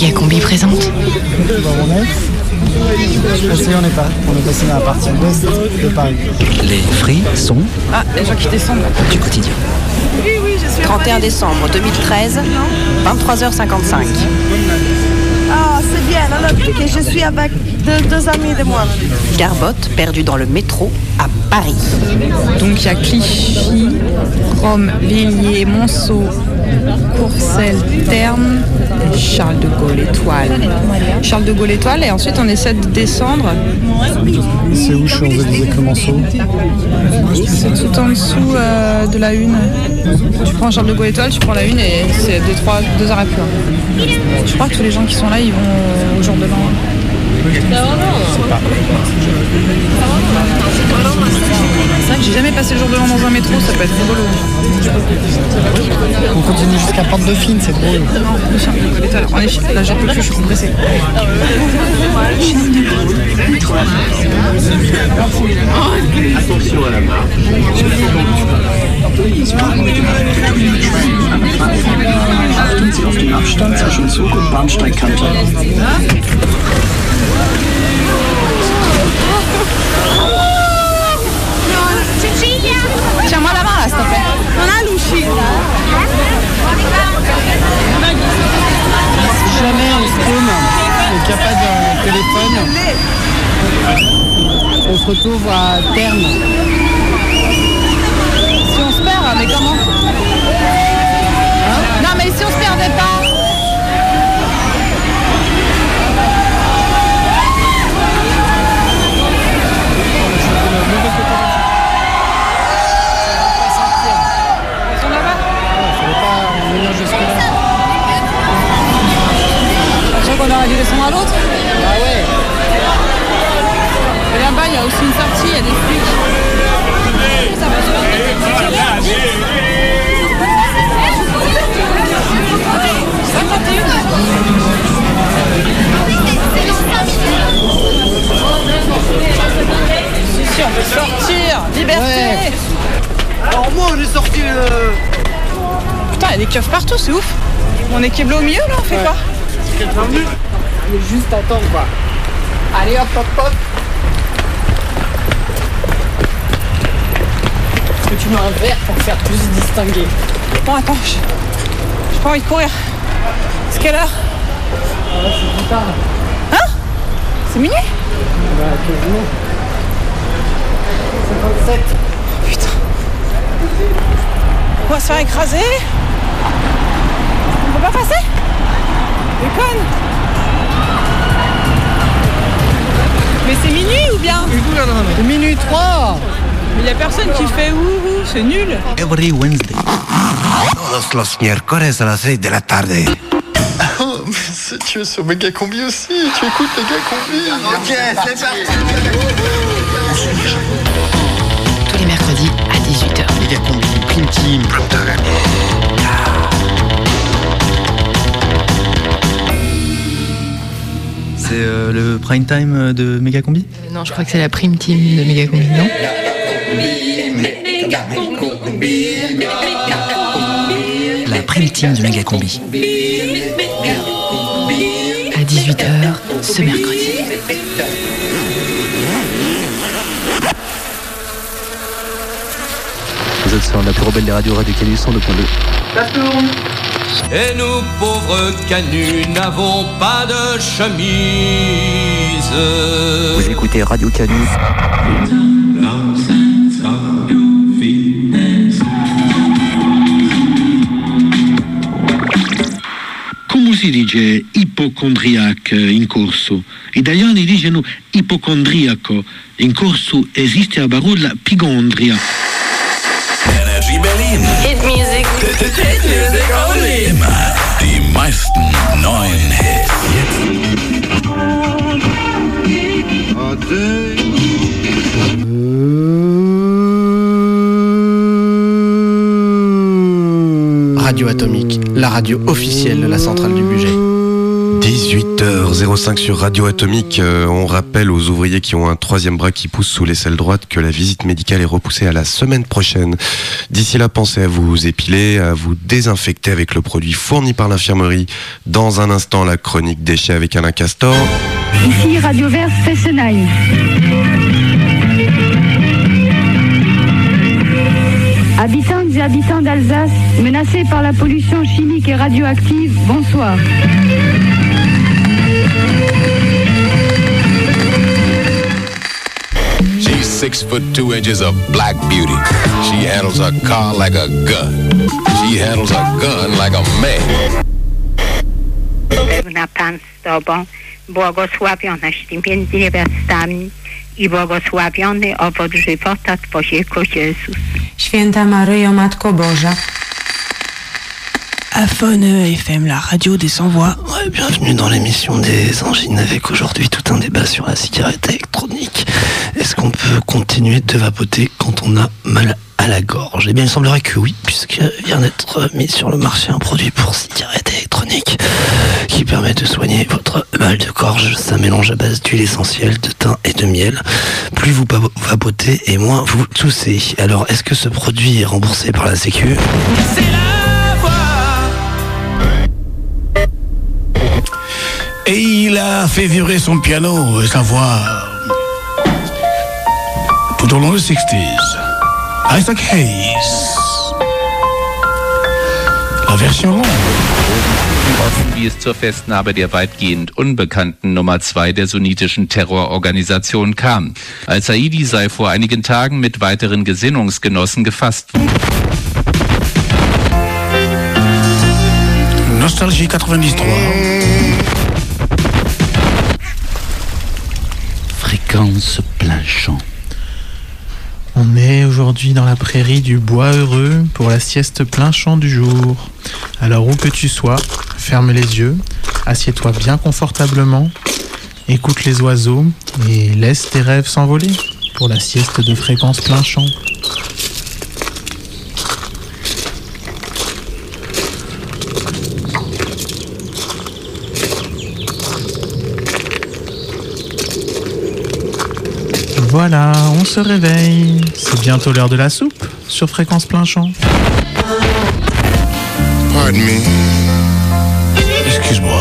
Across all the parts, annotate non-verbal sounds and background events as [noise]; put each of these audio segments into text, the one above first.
Présente. on est Je on n'est pas. On est passé dans la partie ouest de Paris. Les fris sont Ah, les gens qui descendent. du quotidien. 31 décembre 2013, 23h55. Ah, c'est bien, alors que je suis avec deux, deux amis de moi. Garbotte perdu dans le métro à Paris. Donc il y a Clichy, Rome, Villiers, Monceau, Courcelles, Terne, et Charles de Gaulle Étoile. Charles de Gaulle Étoile et ensuite on essaie de descendre. C'est où Champs-Élysées Clemenceau C'est tout en dessous euh, de la une. Tu prends Charles de Gaulle Étoile, tu prends la une et c'est deux, trois, deux arrêts plus loin. Je crois que tous les gens qui sont là, ils vont au jour de l'an. C'est vrai que j'ai jamais passé le jour de l'an dans un métro, ça peut être rigolo. On continue jusqu'à Porte Dauphine, c'est drôle. Non. On est- Là, j'en peux plus, je suis compressée. Achten Sie auf den Abstand zwischen Zug und Bahnsteigkante. Plaît. On a l'uscita. Si jamais on se paume et qu'il n'y a pas de téléphone, on se retrouve à Terne. Si on se perd, mais comment Non, mais si on se perdait pas On est câblé au milieu, là, on fait quoi est juste à attendre quoi. Allez hop hop hop Est-ce que tu mets un verre pour faire plus distinguer Bon, attends, je- j'ai pas envie de courir. C'est quelle heure C'est plus tard. C'est minuit Bah quasiment. 57. Putain. On va se faire écraser peut pas passer Déconne Mais c'est minuit ou bien C'est minuit 3 Mais y a personne qui fait ouhou, c'est nul Every Wednesday. Todos los miércoles a las 6 de la tarde. Oh, tu es sur Méga Combi aussi, tu écoutes Méga Combi. Ok, c'est parti Tous les mercredis à 18h. Méga combi, prime team. C'est euh, le prime time de Méga combi Non, je crois que c'est la prime team de Méga Combi, non? La prime team de Méga combi. À 18h ce mercredi. Vous êtes sur la plus rebelle des radios Radio Canus 102.2. Et nous, pauvres canuts, n'avons pas de chemise. Vous écoutez Radio Canus. Come si dice ipocondriac in corso? Italiani dicono ipocondriaco. In corso esiste a Barulla pigondria. Energy Berlin. Hit music. Hit music Radio Atomique, la radio officielle de la centrale du budget. 18h05 sur Radio Atomique. Euh, on rappelle aux ouvriers qui ont un troisième bras qui pousse sous l'aisselle droite que la visite médicale est repoussée à la semaine prochaine. D'ici là, pensez à vous épiler, à vous désinfecter avec le produit fourni par l'infirmerie. Dans un instant, la chronique déchets avec Alain Castor. Ici Radio Vert Fessenheim. Habitantes et habitants d'Alsace, menacés par la pollution chimique et radioactive, bonsoir. She's six foot two inches of black beauty. She handles her car like a gun. She handles her gun like a man. Na Pan z Tobą, błogosławionaś Ty między niewiastami i błogosławiony owoc żywota Twojego Jezus. Święta Maryjo, Matko Boża. FM, la radio des sans-voix. Ouais, bienvenue dans l'émission des Angines avec aujourd'hui tout un débat sur la cigarette électronique. Est-ce qu'on peut continuer de vapoter quand on a mal à la gorge? Eh bien, il semblerait que oui, puisque vient d'être mis sur le marché un produit pour cigarette électronique qui permet de soigner votre mal de gorge. Ça mélange à base d'huile essentielle, de thym et de miel. Plus vous vapotez et moins vous toussez. Alors, est-ce que ce produit est remboursé par la Sécu? Et il a fait vibrer son piano et sa voix tout au long des 60s. Isaac Hayes. La version longue. wie es zur Festnahme der weitgehend unbekannten Nummer 2 der sunnitischen Terrororganisation kam. Al-Saidi sei vor einigen Tagen mit weiteren Gesinnungsgenossen gefasst worden. Nostalgie 93. On est aujourd'hui dans la prairie du Bois Heureux pour la sieste plein champ du jour. Alors où que tu sois, ferme les yeux, assieds-toi bien confortablement, écoute les oiseaux et laisse tes rêves s'envoler pour la sieste de fréquence plein champ. Voilà, on se réveille. C'est bientôt l'heure de la soupe sur fréquence plein champ. Pardon me. Excuse-moi.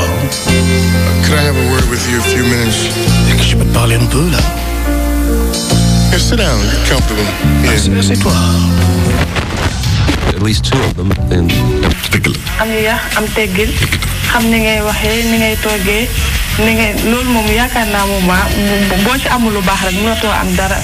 Could I have a word with you a few minutes? Est-ce que je peux te parler un peu là Yeah, sit down. Get comfortable. Yeah. C'est toi. At least two of them. And am yar am teggil xam ni ngay waxee ni ngay toggee ni ngay loolu moom yaakaar naa moom boo ci amul lu baax rek mënatoo am dara.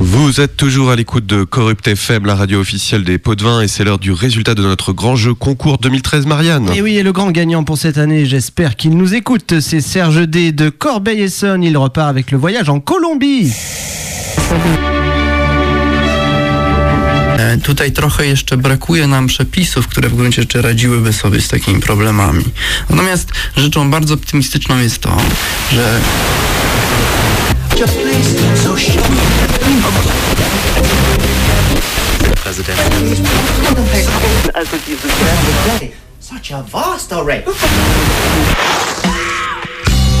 Vous êtes toujours à l'écoute de Corrupt FM, la radio officielle des pots de vin, et c'est l'heure du résultat de notre grand jeu concours 2013 Marianne. Et oui, et le grand gagnant pour cette année, j'espère qu'il nous écoute, c'est Serge D de Corbeil-Essonne. Il repart avec le voyage en Colombie. E, Tutaj trochę jeszcze brakuje nam przepisów, które w gruncie rzeczy radziłyby sobie z takimi problemami. Natomiast rzeczą bardzo optymistyczną jest to, że Such a vast array.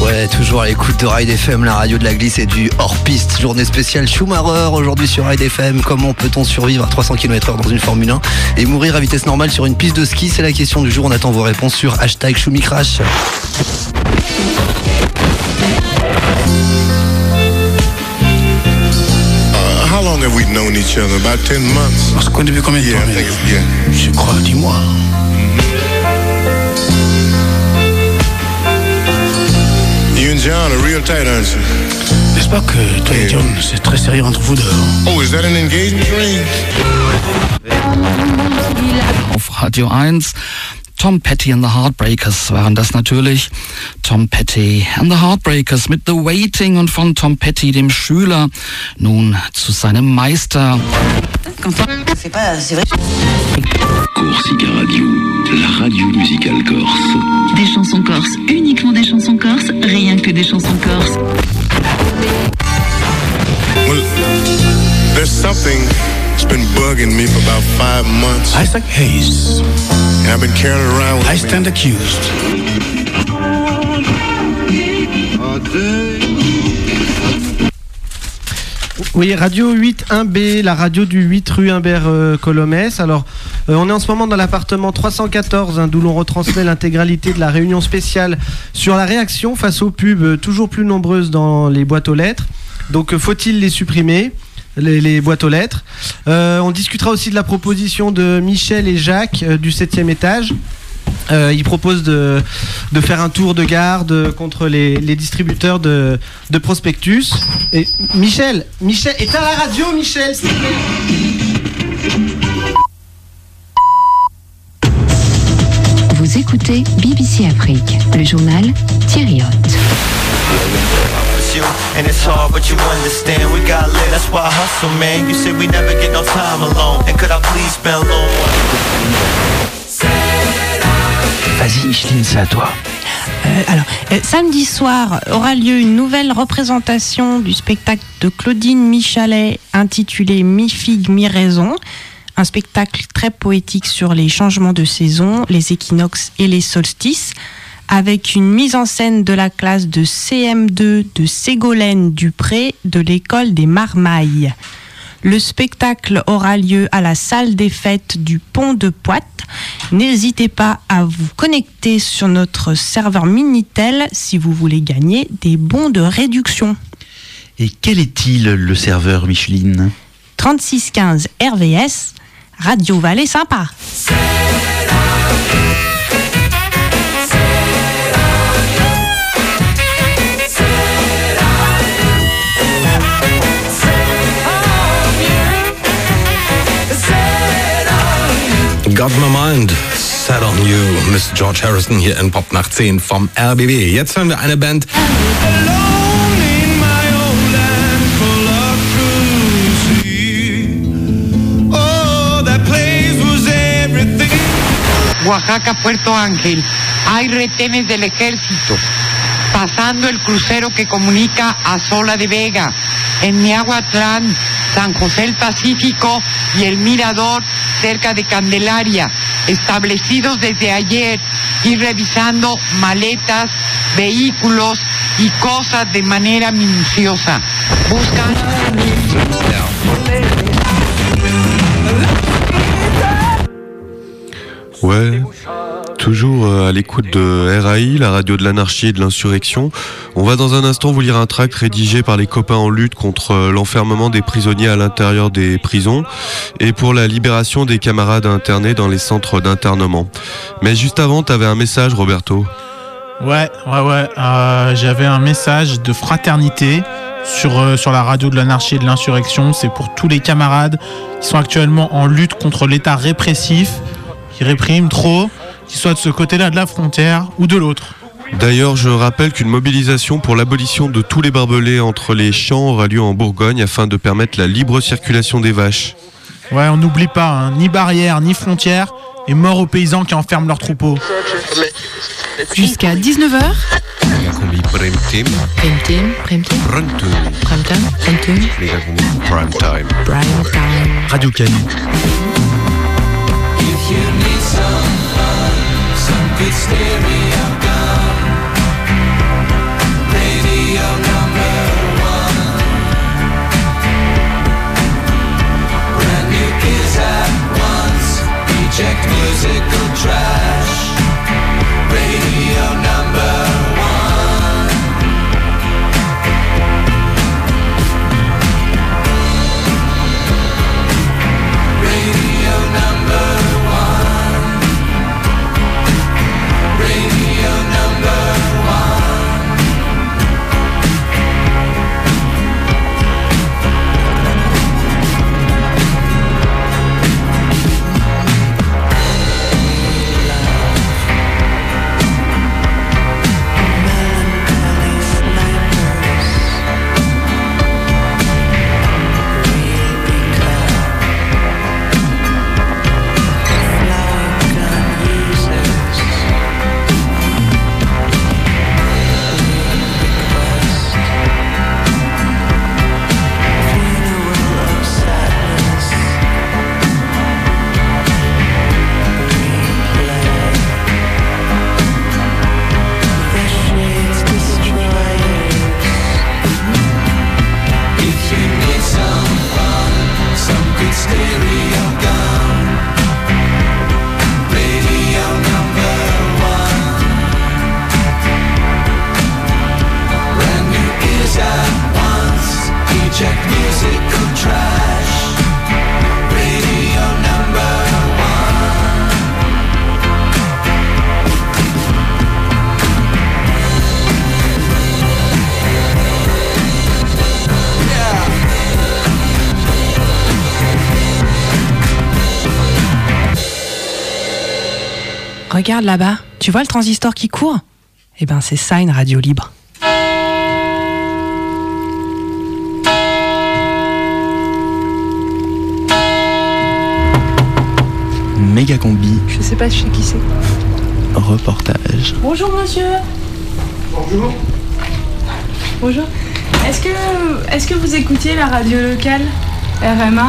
Ouais, toujours à l'écoute de Ride FM, la radio de la glisse et du hors-piste. Journée spéciale Schumacher aujourd'hui sur Ride FM. Comment peut-on survivre à 300 km/h dans une Formule 1 et mourir à vitesse normale sur une piste de ski? C'est la question du jour. On attend vos réponses sur hashtag Schumicrash. Uh, how long have we known each other? About 10 months? On se connaît depuis combien de Yeah, temps I think it's, yeah. Je crois, dis-moi. John are real tight, aren't you? N'est-ce pas que toi et John, c'est très sérieux entre vous deux Oh, is that an engagement ring? Auf Radio 1. Tom Petty and the Heartbreakers waren das natürlich. Tom Petty and the Heartbreakers mit The Waiting und von Tom Petty, dem Schüler, nun zu seinem Meister. C'est la radio musicale corse. Des chansons corses, uniquement des chansons corses, rien que des chansons corses. Well, there's something that's been bugging me for about five months. Isaac Hayes. And I've been carrying around with I me. stand accused. Oui, Radio 8.1b, la radio du 8 rue Humbert euh, Colomès. Alors, euh, on est en ce moment dans l'appartement 314, hein, d'où l'on retransmet l'intégralité de la réunion spéciale sur la réaction face aux pubs euh, toujours plus nombreuses dans les boîtes aux lettres. Donc, euh, faut-il les supprimer les, boîtes aux lettres? On discutera aussi de la proposition de Michel et Jacques du 7e étage. Ils proposent de, de faire un tour de garde contre les, distributeurs de, de prospectus. Et Michel, Michel, éteins la radio, Michel, s'il te plaît. Écoutez BBC Afrique, le journal Thierry and it's hard, but you understand. We got lit, that's why I hustle, man. You said we never get no time alone. And could I please spend a little Vas-y, Micheline, c'est à toi. Euh, alors, euh, samedi soir aura lieu une nouvelle représentation du spectacle de Claudine Michalet intitulé Mi figue, mi raison. Un spectacle très poétique sur les changements de saison, les équinoxes et les solstices, avec une mise en scène de la classe de CM2 de Ségolène Dupré de l'école des Marmailles. Le spectacle aura lieu à la salle des fêtes du Pont de Poite. N'hésitez pas à vous connecter sur notre serveur Minitel si vous voulez gagner des bons de réduction. Et quel est-il le serveur Micheline? 3615 RVS, Radio Vallée sympa. Got my mind set on you, Miss George Harrison hier in Pop nach 10 vom RBB. Jetzt hören wir eine Band. Oaxaca, Puerto Ángel, hay retenes del ejército. Pasando el crucero que comunica a Sola de Vega, en Miahuatlán, San José el Pacífico y el Mirador cerca de Candelaria, establecidos desde ayer y revisando maletas, vehículos y cosas de manera minuciosa. Buscan. Toujours euh, à l'écoute de RAI, la radio de l'anarchie et de l'insurrection. On va dans un instant vous lire un tract rédigé par les copains en lutte contre euh, l'enfermement des prisonniers à l'intérieur des prisons et pour la libération des camarades internés dans les centres d'internement. Mais juste avant, t'avais un message, Roberto. Ouais, ouais, ouais. euh, J'avais un message de fraternité sur, sur la radio de l'anarchie et de l'insurrection. C'est pour tous les camarades qui sont actuellement en lutte contre l'État répressif, qui réprime trop, qu'ils soient de ce côté-là de la frontière ou de l'autre. D'ailleurs, je rappelle qu'une mobilisation pour l'abolition de tous les barbelés entre les champs aura lieu en Bourgogne afin de permettre la libre circulation des vaches. Ouais, on n'oublie pas, hein, ni barrière, ni frontière, et mort aux paysans qui enferment leurs troupeaux. Jusqu'à 19h. Prime Team. Prime Team, Prime Team, Prime Team. Prime Time, Prime Team, Prime Time. Prime Time. Radio Canu. Good stereo gum Radio number one. Brand new gears at once. Eject musical trash. Radio Regarde là-bas, tu vois le transistor qui court? Eh ben c'est ça une radio libre. Méga combi, Je sais pas chez qui c'est. reportage. Bonjour monsieur. Bonjour. Bonjour. Est-ce que, est-ce que vous écoutiez la radio locale RMA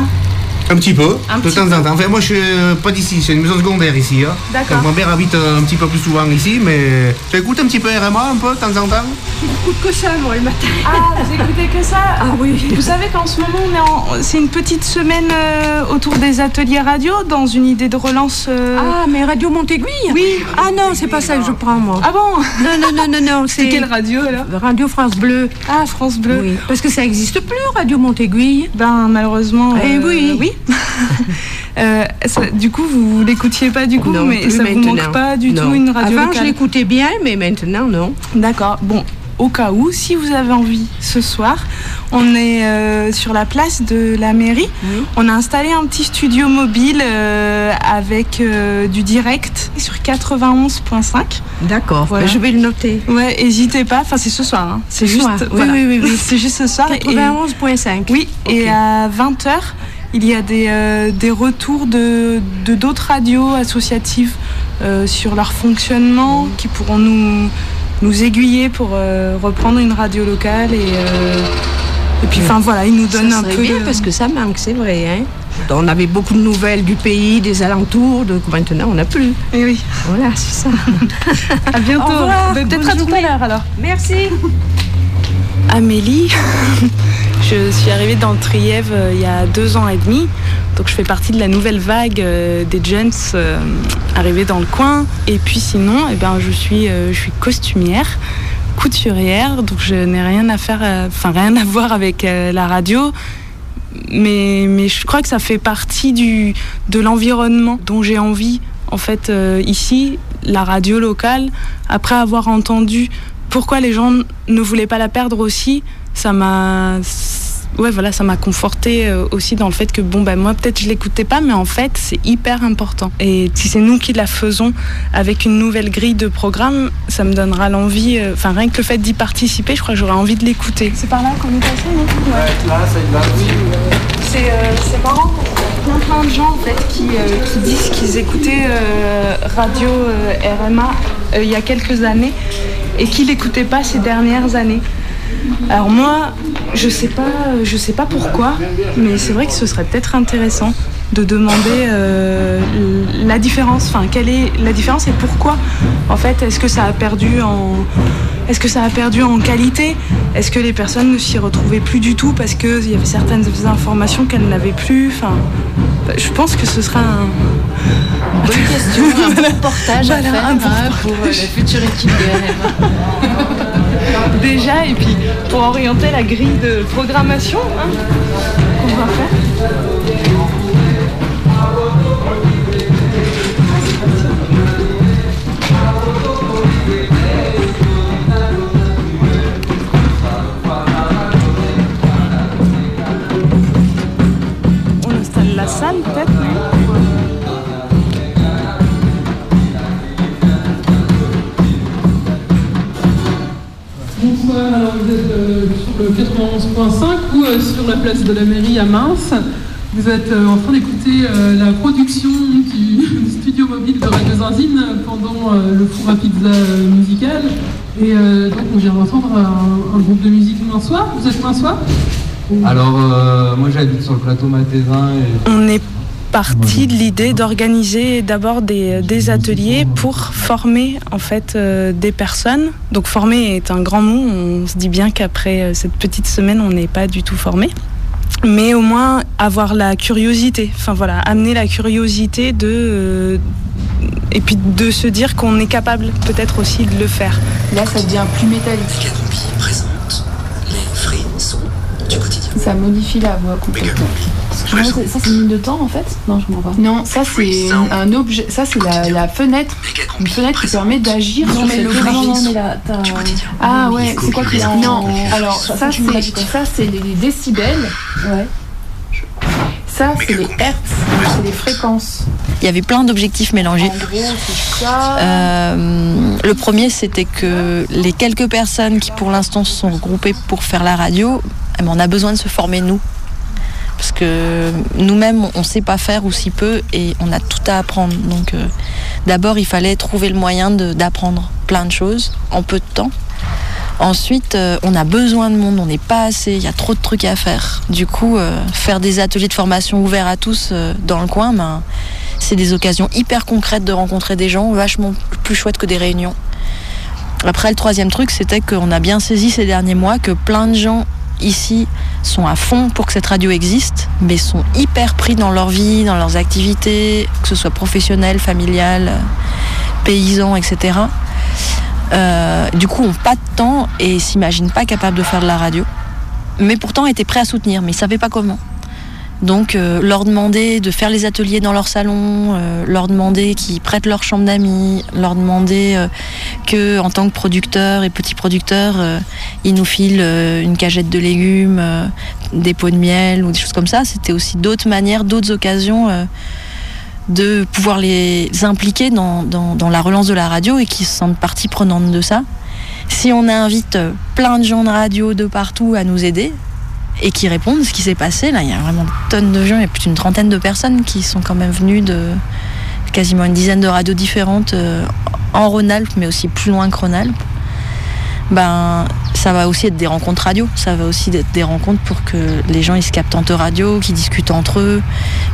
Un petit peu, Un de petit temps en temps. Enfin, moi, je suis euh, pas d'ici, c'est une maison secondaire ici. Hein. D'accord. Donc, mon père habite euh, un petit peu plus souvent ici, mais j'écoute un petit peu RMA, un peu, de temps en temps. J'écoute que ça, moi, le matin. Ah, vous écoutez que ça Ah oui. Vous savez qu'en ce moment, on est en... c'est une petite semaine euh, autour des ateliers radio, dans une idée de relance. Ah, mais Radio Montéguille Oui. Ah non, c'est pas ça que je prends, moi. Ah bon Non, non, non, non, non. [laughs] C'est quelle radio, alors Radio France Bleu. Ah, France Bleu. Oui, parce que ça n'existe plus, Radio Montéguille. Ben, malheureusement. Eh euh, oui. Oui. [laughs] Euh, ça- du coup, vous l'écoutiez pas du coup, Non, mais ça vous maintenant. manque pas du Non. tout une radio Avant, locale je l'écoutais bien, mais maintenant, non. D'accord. Bon, au cas où, si vous avez envie, ce soir, on est euh, sur la place de la mairie. On a installé un petit studio mobile euh, avec euh, du direct sur 91.5. D'accord. Voilà. ben, Je vais le noter. Ouais, n'hésitez pas. Enfin, c'est ce soir. hein. C'est Ce juste. soir, oui, voilà. oui, oui, oui. [laughs] c'est juste ce soir. Et- 91.5. oui, et à 20h, il y a des, euh, des retours de de d'autres radios associatives euh, sur leur fonctionnement qui pourront nous, nous aiguiller pour euh, reprendre une radio locale. Et, euh, et puis, enfin voilà, ils nous donnent ça un peu. bien de- parce que ça manque, c'est vrai. Hein on avait beaucoup de nouvelles du pays, des alentours, de maintenant on n'a plus. Et oui. Voilà, c'est ça. [laughs] À bientôt. Ben, Peut-être à tout à l'heure alors. Merci. Amélie. [laughs] je suis arrivée dans le Trièvre euh, il y a deux ans et demi. Donc je fais partie de la nouvelle vague euh, des jeunes euh, arrivés dans le coin. Et puis sinon, eh ben, je, suis, euh, je suis costumière, couturière. Donc je n'ai rien à faire, enfin rien à [laughs] voir avec la radio. Mais, mais je crois que ça fait partie du, de l'environnement dont j'ai envie. En fait, ici, la radio locale, après avoir entendu pourquoi les gens ne voulaient pas la perdre aussi, ça m'a ouais voilà ça m'a conforté euh, aussi dans le fait que bon ben moi peut-être je l'écoutais pas mais en fait c'est hyper important. Et si c'est nous qui la faisons avec une nouvelle grille de programme ça me donnera l'envie euh, enfin rien que le fait d'y participer je crois que j'aurais envie de l'écouter. C'est par là qu'on est passé non? Là, ça y va. c'est euh, c'est marrant a plein de gens en fait qui, euh, qui disent qu'ils écoutaient euh, radio euh, RMA euh, il y a quelques années et qu'ils l'écoutaient pas ces dernières années. Alors moi, je sais pas, je sais pas pourquoi, mais c'est vrai que ce serait peut-être intéressant de demander euh, la différence. Enfin, quelle est la différence et pourquoi En fait, est-ce que ça a perdu en, est-ce que ça a perdu en qualité? Est-ce que les personnes ne s'y retrouvaient plus du tout parce qu'il y avait certaines informations qu'elles n'avaient plus? Enfin, je pense que ce serait un Bonne [laughs] question, un bon reportage à faire hein, pour euh, la future équipe de RMA. déjà et puis pour orienter la grille de programmation hein, qu'on va faire. 11.5 ou euh, sur la place de la mairie à Mince. Vous êtes euh, en train d'écouter euh, la production du, [laughs] studio mobile de Radio Zinzine pendant le four à pizza musical. Et donc on vient d'entendre un, groupe de musique minçois. Vous êtes minçois alors, moi j'habite sur le plateau Matézin. Et... On est parti de l'idée d'organiser d'abord des, des ateliers pour former en fait euh, des personnes. Donc former est un grand mot. On se dit bien qu'après euh, cette petite semaine, on n'est pas du tout formé. Mais au moins avoir la curiosité. Enfin voilà, amener la curiosité de euh, et puis de se dire qu'on est capable peut-être aussi de le faire. Là, ça devient plus métallique. présente les frissons du quotidien. Ça modifie la voix complètement. Excuse-moi, c'est- ça c'est une ligne de temps en fait Non, je comprends pas. Non, ça c'est un objet. Ça c'est la, la fenêtre. Une fenêtre qui permet d'agir sur mais cette le fenêtre. graphisme Non, non, mais là, t'as- Ah ouais, c'est quoi qui est en... Non, alors ça, c'est dit, ça c'est les décibels. Ouais. Ça c'est les hertz. c'est les fréquences. Il y avait plein d'objectifs mélangés. En gros, c'est ça. Euh, le premier, c'était que les quelques personnes qui, pour l'instant, se sont regroupées pour faire la radio, eh ben, on a besoin de se former nous. Parce que nous-mêmes, on ne sait pas faire ou si peu et on a tout à apprendre. Donc, euh, d'abord, il fallait trouver le moyen d'apprendre plein de choses en peu de temps. Ensuite, euh, on a besoin de monde, on n'est pas assez, il y a trop de trucs à faire. Du coup, euh, faire des ateliers de formation ouverts à tous dans le coin, ben, c'est des occasions hyper concrètes de rencontrer des gens, vachement plus chouettes que des réunions. Après, le troisième truc, c'était qu'on a bien saisi ces derniers mois que plein de gens ici sont à fond pour que cette radio existe, mais sont hyper pris dans leur vie, dans leurs activités, que ce soit professionnel, familial, paysan, etc. Euh, du coup, ont pas de temps et s'imaginent pas capables de faire de la radio, mais pourtant étaient prêts à soutenir, mais ils savaient pas comment. Donc euh, leur demander de faire les ateliers dans leur salon, euh, leur demander qu'ils prêtent leur chambre d'amis, leur demander euh, que en tant que producteur et petit producteur, euh, ils nous filent une cagette de légumes, des pots de miel ou des choses comme ça. C'était aussi d'autres manières, d'autres occasions de pouvoir les impliquer dans, dans- la relance de la radio et qu'ils se sentent partie prenante de ça. Si on invite plein de gens de radio de partout à nous aider, et qui répondent ce qui s'est passé. Là, il y a vraiment tonnes de gens, il y a plus d'une trentaine de personnes qui sont quand même venues de quasiment une dizaine de radios différentes euh, en Rhône-Alpes, mais aussi plus loin que Rhône-Alpes. Ben, ça va aussi être des rencontres radio, ça va aussi être des rencontres pour que les gens ils se captent entre radios, qu'ils discutent entre eux,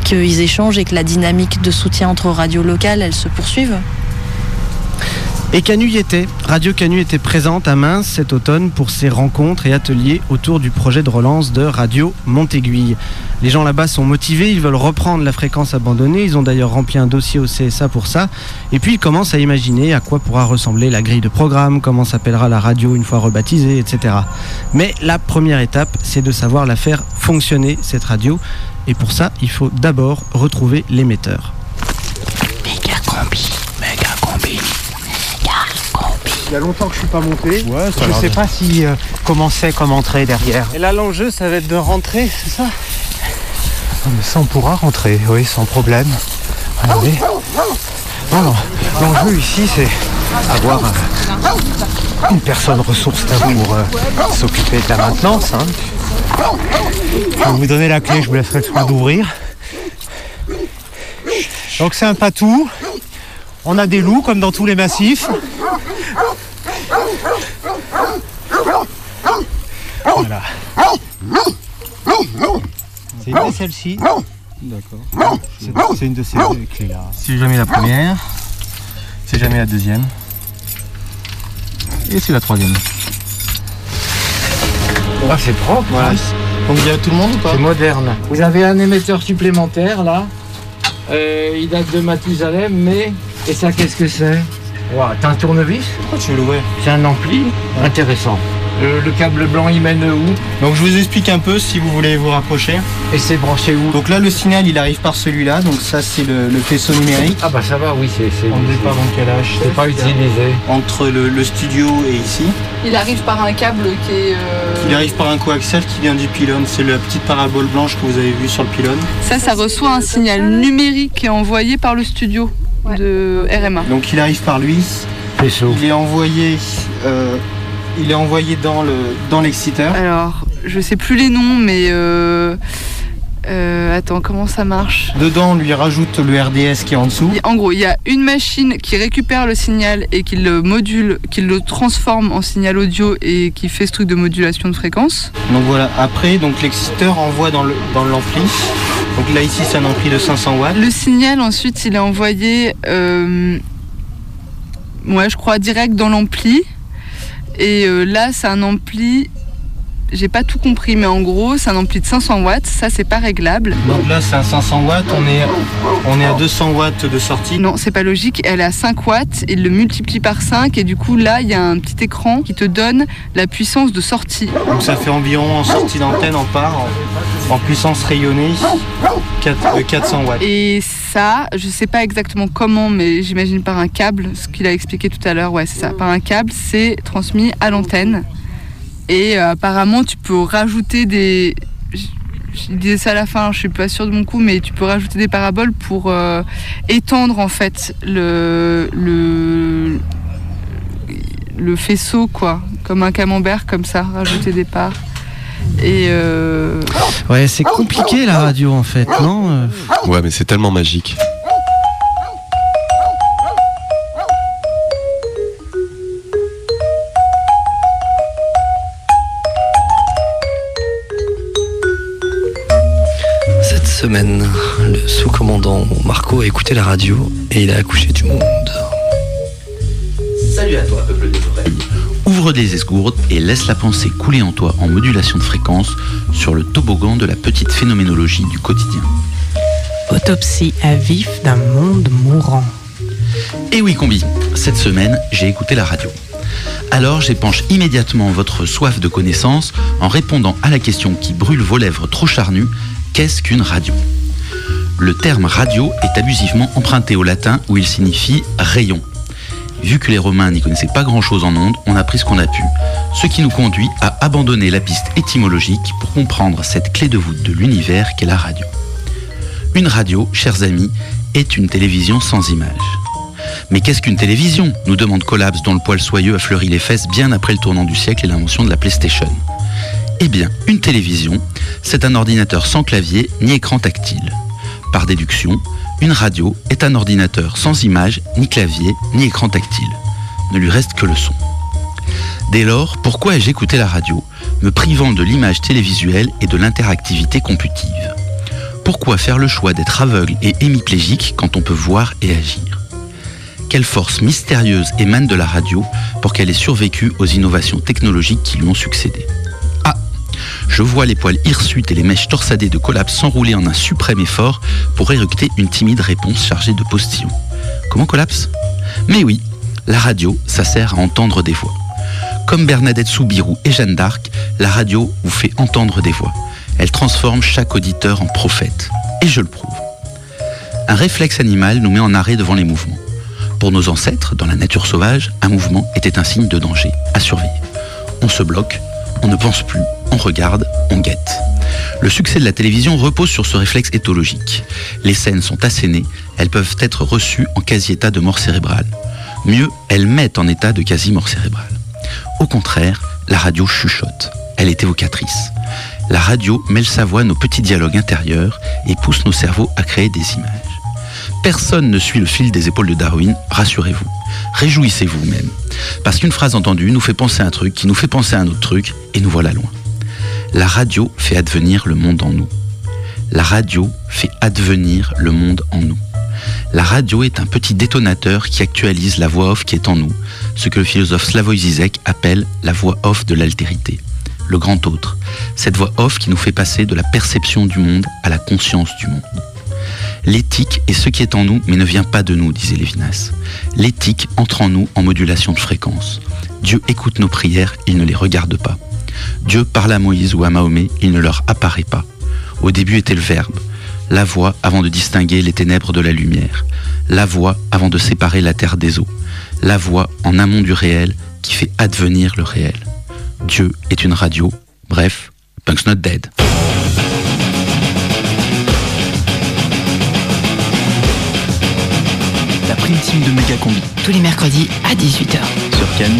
qu'ils échangent et que la dynamique de soutien entre radios locales, elle se poursuive. Et Canu y était. Radio Canu était présente à Mince cet automne pour ses rencontres et ateliers autour du projet de relance de Radio Montéguille. Les gens là-bas sont motivés, ils veulent reprendre la fréquence abandonnée. Ils ont d'ailleurs rempli un dossier au CSA pour ça. Et puis ils commencent à imaginer à quoi pourra ressembler la grille de programme, comment s'appellera la radio une fois rebaptisée, etc. Mais la première étape, c'est de savoir la faire fonctionner, cette radio. Et pour ça, il faut d'abord retrouver l'émetteur. Il y a longtemps que je suis pas monté. ça a je l'air sais pas si euh, comment c'est comme entrée derrière. Et là l'enjeu ça va être de rentrer, c'est ça? Ah, mais ça on pourra rentrer, oui, sans problème. Allez. Alors, l'enjeu ici c'est avoir euh, une personne ressource pour euh, s'occuper de la maintenance. hein. Je vais vous donner la clé, je vous laisserai le soin d'ouvrir. Donc c'est un patou. On a des loups comme dans tous les massifs. Voilà. C'est une de celles-ci. D'accord. C'est c'est une de ces deux clés-là. Si jamais la première, c'est jamais la deuxième. Et c'est la troisième. Ah, c'est propre. Voilà. Donc il y a tout le monde ou pas C'est moderne. Vous avez un émetteur supplémentaire là. Euh, il date de Mathusalem, mais. Et ça, qu'est-ce que c'est? Ouah, T'as un tournevis Pourquoi tu veux l'ouvrir? C'est un ampli Intéressant. Le, le câble blanc, il mène où? Donc je vous explique un peu si vous voulez vous rapprocher. Et c'est branché où? Donc là, le signal, il arrive par celui-là. Donc ça, c'est le, le faisceau numérique. Ah bah ça va, oui, c'est. On départ dans quel âge? C'est pas utilisé. Entre le, le studio et ici. Il arrive par un câble qui est. euh, Il arrive par un coaxial qui vient du pylône. C'est la petite parabole blanche que vous avez vue sur le pylône. Ça, ça reçoit un signal numérique qui est envoyé par le studio de RMA. Donc il arrive par lui. Il est envoyé. euh, il est envoyé dans le dans l'exciteur. Alors, je sais plus les noms, mais. euh, euh, attends, comment ça marche? Dedans, on lui rajoute le RDS qui est en dessous. En gros, il y a une machine qui récupère le signal et qui le module, qui le transforme en signal audio et qui fait ce truc de modulation de fréquence. Donc voilà. Après, donc l'exciteur envoie dans le dans l'ampli. Donc là ici, c'est un ampli de 500 watts. Le signal, ensuite, il est envoyé, euh, je crois, direct dans l'ampli. Et euh, là, c'est un ampli, j'ai pas tout compris, mais en gros, c'est un ampli de 500 watts. Ça, c'est pas réglable. Donc là, c'est à 500 watts. On est on est à 200 watts de sortie. Non, c'est pas logique. Elle est à 5 watts, il le multiplie par 5 et du coup là il y a un petit écran qui te donne la puissance de sortie. Donc ça fait environ en sortie d'antenne en part en, en puissance rayonnée 4, de 400 watts. Et ça, je sais pas exactement comment, mais j'imagine par un câble, ce qu'il a expliqué tout à l'heure, ouais c'est ça, par un câble, c'est transmis à l'antenne. Et euh, apparemment tu peux rajouter des... il disait ça à la fin, je suis pas sûre de mon coup, mais tu peux rajouter des paraboles pour euh, étendre en fait le, le, le faisceau, quoi, comme un camembert, comme ça, rajouter des parts. Et euh, Ouais, c'est compliqué la radio en fait, non Euh, Ouais, mais c'est tellement magique. Semaine, le sous-commandant Marco a écouté la radio et il a accouché du monde. Salut à toi, peuple des oreilles. Ouvre les esgourdes et laisse la pensée couler en toi en modulation de fréquence sur le toboggan de la petite phénoménologie du quotidien. Autopsie à vif d'un monde mourant. Et oui, combi, cette semaine, j'ai écouté la radio. Alors j'épanche immédiatement votre soif de connaissance en répondant à la question qui brûle vos lèvres trop charnues qu'est-ce qu'une radio? Le terme radio est abusivement emprunté au latin où il signifie rayon. Vu que les Romains n'y connaissaient pas grand-chose en ondes, on a pris ce qu'on a pu, ce qui nous conduit à abandonner la piste étymologique pour comprendre cette clé de voûte de l'univers qu'est la radio. Une radio, chers amis, est une télévision sans image. Mais qu'est-ce qu'une télévision? nous demande Collapse dont le poil soyeux a fleuri les fesses bien après le tournant du siècle et l'invention de la PlayStation. Eh bien, une télévision, c'est un ordinateur sans clavier ni écran tactile. Par déduction, une radio est un ordinateur sans image, ni clavier, ni écran tactile. Ne lui reste que le son. Dès lors, pourquoi ai-je écouté la radio, me privant de l'image télévisuelle et de l'interactivité computive? Pourquoi faire le choix d'être aveugle et hémiplégique quand on peut voir et agir? Quelle force mystérieuse émane de la radio pour qu'elle ait survécu aux innovations technologiques qui lui ont succédé? Je vois les poils hirsutes et les mèches torsadées de collapse s'enrouler en un suprême effort pour éructer une timide réponse chargée de postillons. Comment collapse? Mais oui, la radio, ça sert à entendre des voix. Comme Bernadette Soubirou et Jeanne d'Arc, la radio vous fait entendre des voix. Elle transforme chaque auditeur en prophète. Et je le prouve. Un réflexe animal nous met en arrêt devant les mouvements. Pour nos ancêtres, dans la nature sauvage, un mouvement était un signe de danger, à surveiller. On se bloque, on ne pense plus, on regarde, on guette. Le succès de la télévision repose sur ce réflexe éthologique. Les scènes sont assénées, elles peuvent être reçues en quasi-état de mort cérébrale. Mieux, elles mettent en état de quasi-mort cérébrale. Au contraire, la radio chuchote, elle est évocatrice. La radio mêle sa voix à nos petits dialogues intérieurs et pousse nos cerveaux à créer des images. Personne ne suit le fil des épaules de Darwin, rassurez-vous. Réjouissez-vous même. Parce qu'une phrase entendue nous fait penser à un truc qui nous fait penser à un autre truc et nous voilà loin. La radio fait advenir le monde en nous. La radio fait advenir le monde en nous. La radio est un petit détonateur qui actualise la voix off qui est en nous, ce que le philosophe Slavoj Zizek appelle la voix off de l'altérité, le grand autre, cette voix off qui nous fait passer de la perception du monde à la conscience du monde. L'éthique est ce qui est en nous, mais ne vient pas de nous, disait Lévinas. L'éthique entre en nous en modulation de fréquence. Dieu écoute nos prières, il ne les regarde pas. Dieu parle à Moïse ou à Mahomet, il ne leur apparaît pas. Au début était le Verbe, la voix avant de distinguer les ténèbres de la lumière, la voix avant de séparer la terre des eaux, la voix en amont du réel qui fait advenir le réel. Dieu est une radio, bref, Punk's not dead. La prime team de Méga Combi. Tous les mercredis à 18h. Sur Ken.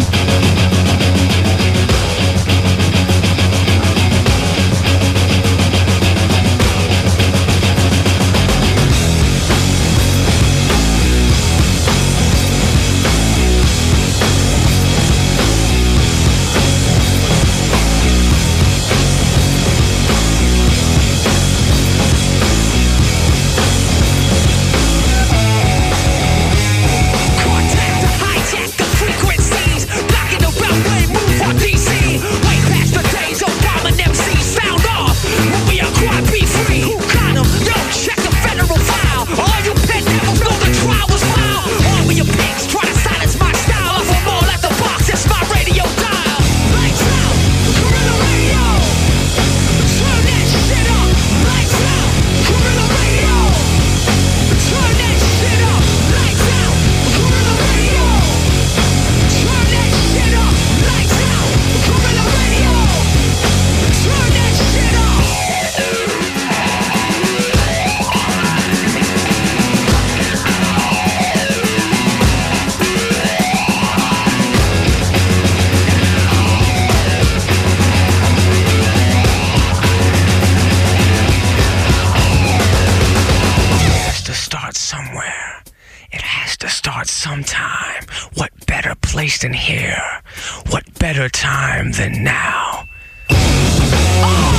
in here. What better time than now? Oh!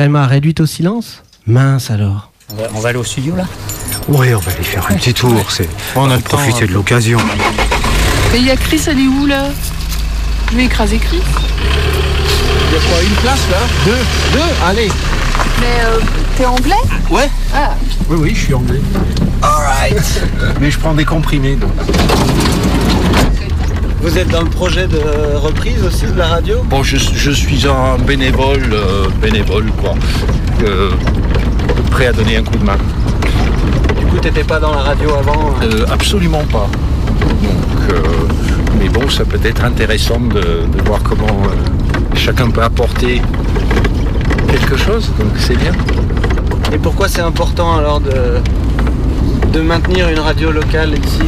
RMA réduite au silence Mince alors. On va, on va aller au studio là Oui, on va aller faire un petit tour. C'est... On a profité de l'occasion. Mais il y a Chris, elle est où là Je vais écraser Chris. Il y a quoi, une place là Deux Deux Allez Mais euh, t'es anglais Ouais Ah. Oui, oui, je suis anglais. Alright [laughs] Mais je prends des comprimés donc. Vous êtes dans le projet de reprise aussi de la radio Bon, je, je suis un bénévole, euh, bénévole quoi. Euh, prêt à donner un coup de main. Du coup, t'étais pas dans la radio avant hein Euh, absolument pas. Donc, mais bon, ça peut être intéressant de, de voir comment chacun peut apporter quelque chose, donc c'est bien. Et pourquoi c'est important alors de, de maintenir une radio locale ici?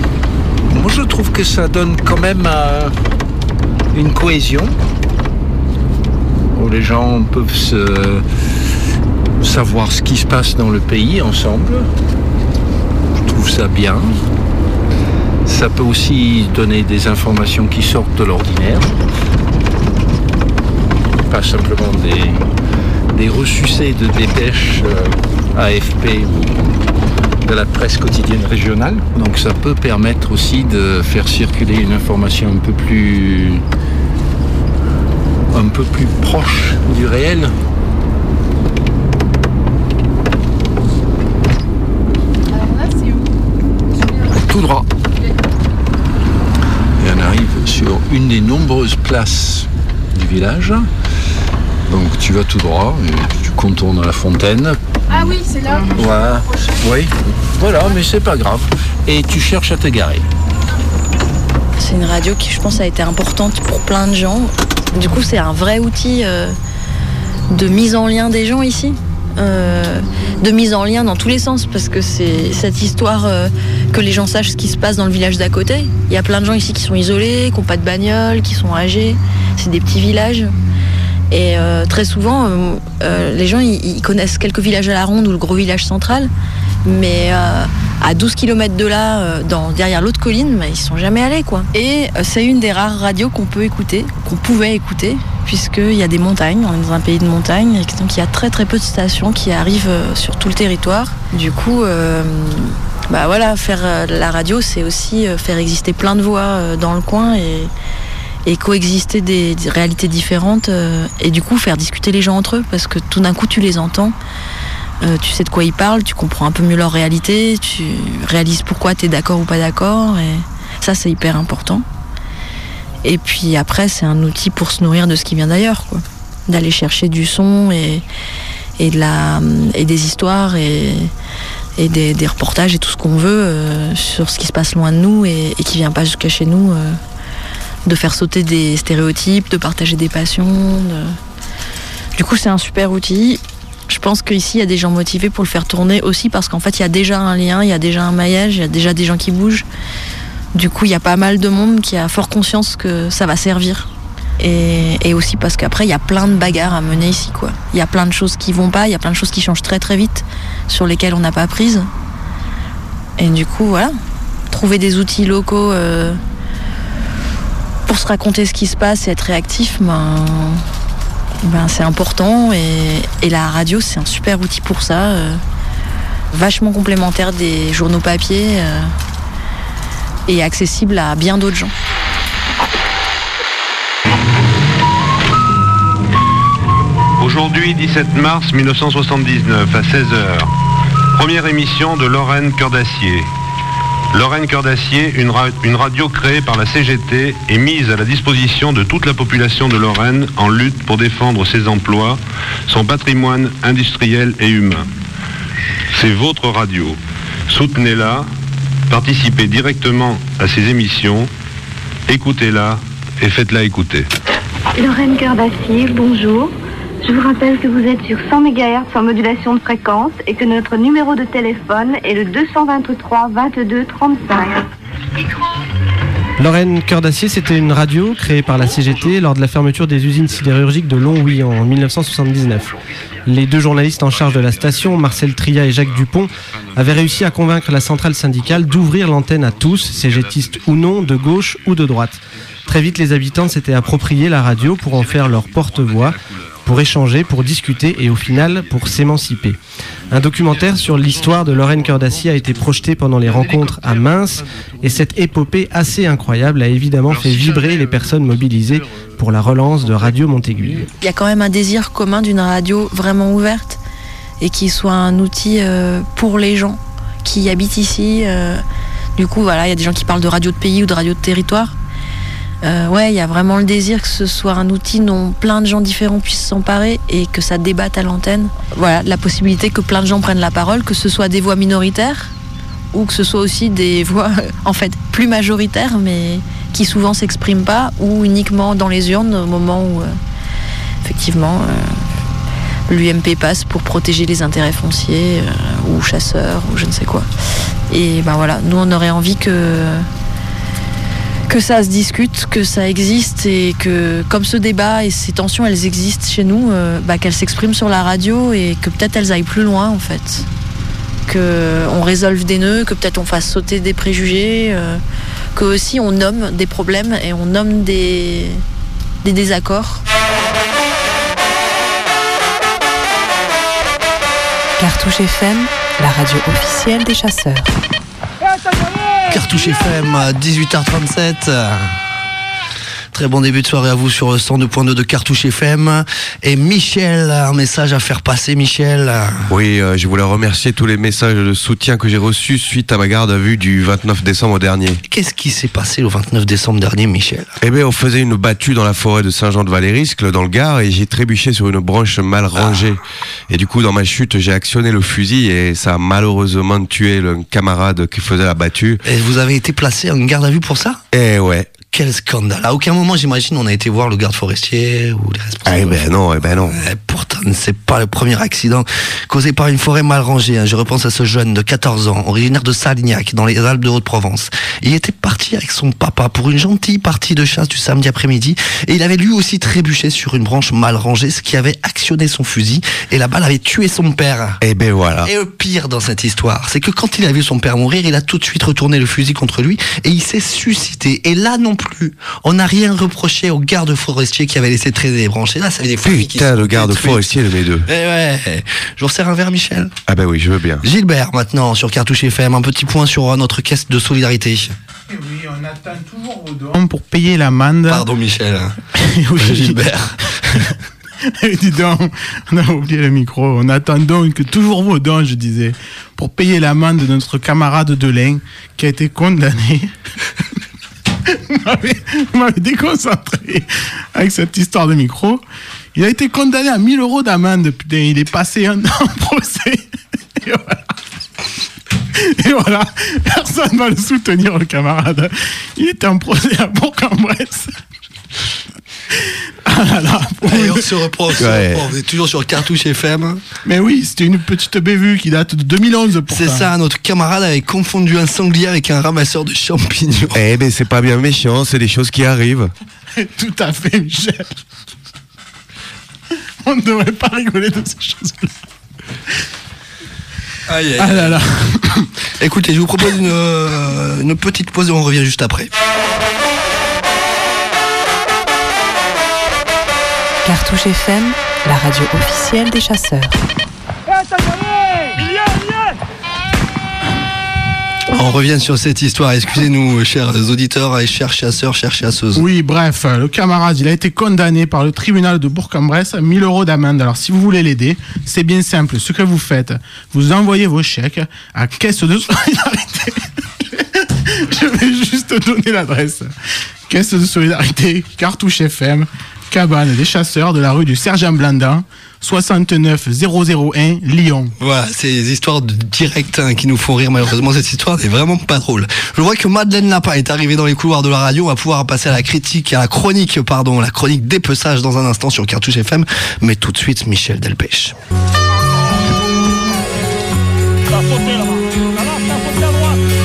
Moi, je trouve que ça donne quand même euh, une cohésion où les gens peuvent savoir ce qui se passe dans le pays ensemble. Je trouve ça bien. Ça peut aussi donner des informations qui sortent de l'ordinaire. Pas simplement des, des de dépêches euh, AFP de la presse quotidienne régionale. Donc ça peut permettre aussi de faire circuler une information un peu plus un peu plus proche du réel. Tout droit. Et on arrive sur une des nombreuses places du village. Donc tu vas tout droit et tu contournes la fontaine. Ah oui, c'est là. Voilà. Oui. Voilà, mais c'est pas grave. Et tu cherches à te garer. C'est une radio qui, je pense, a été importante pour plein de gens. Du coup, c'est un vrai outil euh, de mise en lien des gens ici. Euh, de mise en lien dans tous les sens, parce que c'est cette histoire euh, que les gens sachent ce qui se passe dans le village d'à côté. Il y a plein de gens ici qui sont isolés, qui n'ont pas de bagnole, qui sont âgés. C'est des petits villages. Et euh, très souvent, euh, euh, les gens, ils, connaissent quelques villages à la ronde ou le gros village central, mais à 12 km de là, dans, derrière l'autre colline, mais ils sont jamais allés. quoi. Et c'est une des rares radios qu'on peut écouter, qu'on pouvait écouter, puisqu'il y a des montagnes, on est dans un pays de montagne, et donc il y a très très peu de stations qui arrivent sur tout le territoire. Du coup, bah voilà, faire la radio, c'est aussi faire exister plein de voix dans le coin et coexister des, réalités différentes euh, et du coup faire discuter les gens entre eux parce que tout d'un coup tu les entends euh, tu sais de quoi ils parlent tu comprends un peu mieux leur réalité tu réalises pourquoi tu es d'accord ou pas d'accord et ça c'est hyper important. Et puis après c'est un outil pour se nourrir de ce qui vient d'ailleurs quoi. D'aller chercher du son et, et des histoires et, des, reportages et tout ce qu'on veut euh, sur ce qui se passe loin de nous et, et qui vient pas jusqu'à chez nous euh, de faire sauter des stéréotypes, de partager des passions. Du coup, c'est un super outil. Je pense qu'ici, il y a des gens motivés pour le faire tourner aussi parce qu'en fait, il y a déjà un lien, il y a déjà un maillage, il y a déjà des gens qui bougent. Du coup, il y a pas mal de monde qui a fort conscience que ça va servir. Et, et aussi parce qu'après, il y a plein de bagarres à mener ici. quoi. Il y a plein de choses qui vont pas, il y a plein de choses qui changent très très vite, sur lesquelles on n'a pas prise. Et du coup, voilà, trouver des outils locaux euh, pour se raconter ce qui se passe et être réactif, ben, ben, c'est important. Et, la radio, c'est un super outil pour ça. euh, vachement complémentaire des journaux papier euh, et accessible à bien d'autres gens. Aujourd'hui, 17 mars 1979, à 16h. Première émission de Lorraine Cœur d'Acier. Lorraine Cœur d'Acier, une, ra- une radio créée par la CGT et mise à la disposition de toute la population de Lorraine en lutte pour défendre ses emplois, son patrimoine industriel et humain. C'est votre radio. Soutenez-la, participez directement à ses émissions, écoutez-la et faites-la écouter. Lorraine Cœur d'Acier, bonjour. Je vous rappelle que vous êtes sur 100 MHz en modulation de fréquence et que notre numéro de téléphone est le 223 22 35. Lorraine Cœur d'Acier, c'était une radio créée par la CGT lors de la fermeture des usines sidérurgiques de Longwy en 1979. Les deux journalistes en charge de la station, Marcel Tria et Jacques Dupont, avaient réussi à convaincre la centrale syndicale d'ouvrir l'antenne à tous, CGTistes ou non, de gauche ou de droite. Très vite, les habitants s'étaient approprié la radio pour en faire leur porte-voix, pour échanger, pour discuter et au final pour s'émanciper. Un documentaire sur l'histoire de Lorraine d'Acier a été projeté pendant les rencontres à Mince et cette épopée assez incroyable a évidemment fait vibrer les personnes mobilisées pour la relance de Radio Montaigu. Il y a quand même un désir commun d'une radio vraiment ouverte et qui soit un outil euh, pour les gens qui habitent ici. euh. du coup, voilà, il y a des gens qui parlent de radio de pays ou de radio de territoire. Euh, ouais, il y a vraiment le désir que ce soit un outil dont plein de gens différents puissent s'emparer et que ça débatte à l'antenne. Voilà, la possibilité que plein de gens prennent la parole, que ce soit des voix minoritaires ou que ce soit aussi des [laughs] voix en fait plus majoritaires mais qui souvent s'expriment pas ou uniquement dans les urnes au moment où euh, effectivement euh, l'UMP passe pour protéger les intérêts fonciers ou chasseurs ou je ne sais quoi. Et ben voilà, nous on aurait envie que que ça se discute, que ça existe et que comme ce débat et ces tensions elles existent chez nous, euh, bah, qu'elles s'expriment sur la radio et que peut-être elles aillent plus loin en fait. Que on résolve des nœuds, que peut-être on fasse sauter des préjugés, euh, que aussi on nomme des problèmes et on nomme des, des désaccords. Cartouche FM, la radio officielle des chasseurs. Cartouche FM à 18h37. Très bon début de soirée à vous sur le 102.2 de Cartouche FM. Et Michel, un message à faire passer, Michel. Oui, euh, je voulais remercier tous les messages de soutien que j'ai reçus suite à ma garde à vue du 29 décembre dernier. Qu'est-ce qui s'est passé le 29 décembre dernier, Michel? Eh bien, on faisait une battue dans la forêt de Saint-Jean-de-Valériscle, dans le Gard, et j'ai trébuché sur une branche mal rangée. Et du coup, dans ma chute, j'ai actionné le fusil et ça a malheureusement tué le camarade qui faisait la battue. Et vous avez été placé en garde à vue pour ça? Eh ouais. Quel scandale. À aucun moment, j'imagine, on a été voir le garde forestier ou les responsables. Eh ben non, eh ben non. Eh, pourtant, c'est pas le premier accident causé par une forêt mal rangée. hein. Je repense à ce jeune de 14 ans, originaire de Salignac, dans les Alpes de Haute-Provence. Il était parti avec son papa pour une gentille partie de chasse du samedi après-midi et il avait lui aussi trébuché sur une branche mal rangée, ce qui avait actionné son fusil et la balle avait tué son père. Eh ben voilà. Et le pire dans cette histoire, c'est que quand il a vu son père mourir, il a tout de suite retourné le fusil contre lui et il s'est suscité. Et là non plus, on n'a rien reproché au garde forestier qui avait laissé traîner les branches. Et là, ça avait des familles qui Putain, le garde forestier de mes deux. Eh ouais, je vous resserre un verre, Michel. Ah ben oui, je veux bien. Gilbert, maintenant, sur Cartouche FM, un petit point sur euh, notre caisse de solidarité. Oui, on attend toujours vos dons pour payer l'amende. Pardon, Michel. [laughs] oui, Gilbert. [laughs] Dis donc, on a oublié le micro. On attend donc toujours vos dons, je disais, pour payer l'amende de notre camarade Delain qui a été condamné. [laughs] [laughs] Vous m'avez- déconcentré avec cette histoire de micro. Il a été condamné à 1000 euros d'amende. Il est passé un an en procès. [laughs] Et voilà. Et voilà, personne ne va le soutenir, le camarade. Il était en procès à Bourg-en-Bresse. Ah là là, Allez, on se reprend, on se Ouais. reprend. On est toujours sur Cartouche FM. Mais oui, c'était une petite bévue qui date de 2011 pour C'est ça, notre camarade avait confondu un sanglier avec un ramasseur de champignons. [laughs] Eh ben c'est pas bien méchant, c'est des choses qui arrivent. [laughs] Tout à fait, Michel. [laughs] On ne devrait pas rigoler de ces choses-là. Aïe, aïe, Ah là là. Écoutez, je vous propose une, euh, une petite pause et on revient juste après. Cartouche FM, la radio officielle des chasseurs. On revient sur cette histoire. Excusez-nous, chers auditeurs et chers chasseurs, chères chasseuses. Oui, bref, le camarade, il a été condamné par le tribunal de Bourg-en-Bresse à 1000 euros d'amende. Alors, si vous voulez l'aider, c'est bien simple. Ce que vous faites, vous envoyez vos chèques à Caisse de Solidarité. [laughs] Je vais juste donner l'adresse. Caisse de solidarité, cartouche FM, cabane des chasseurs de la rue du Sergent Blandin, 69 001 Lyon. Voilà, c'est des histoires de direct hein, qui nous font rire. Malheureusement, cette histoire n'est vraiment pas drôle. Je vois que Madeleine Lapin est arrivée dans les couloirs de la radio. On va pouvoir passer à la critique, à la chronique, pardon, la chronique dépeçage dans un instant sur Cartouche FM. Mais tout de suite, Michel Delpech.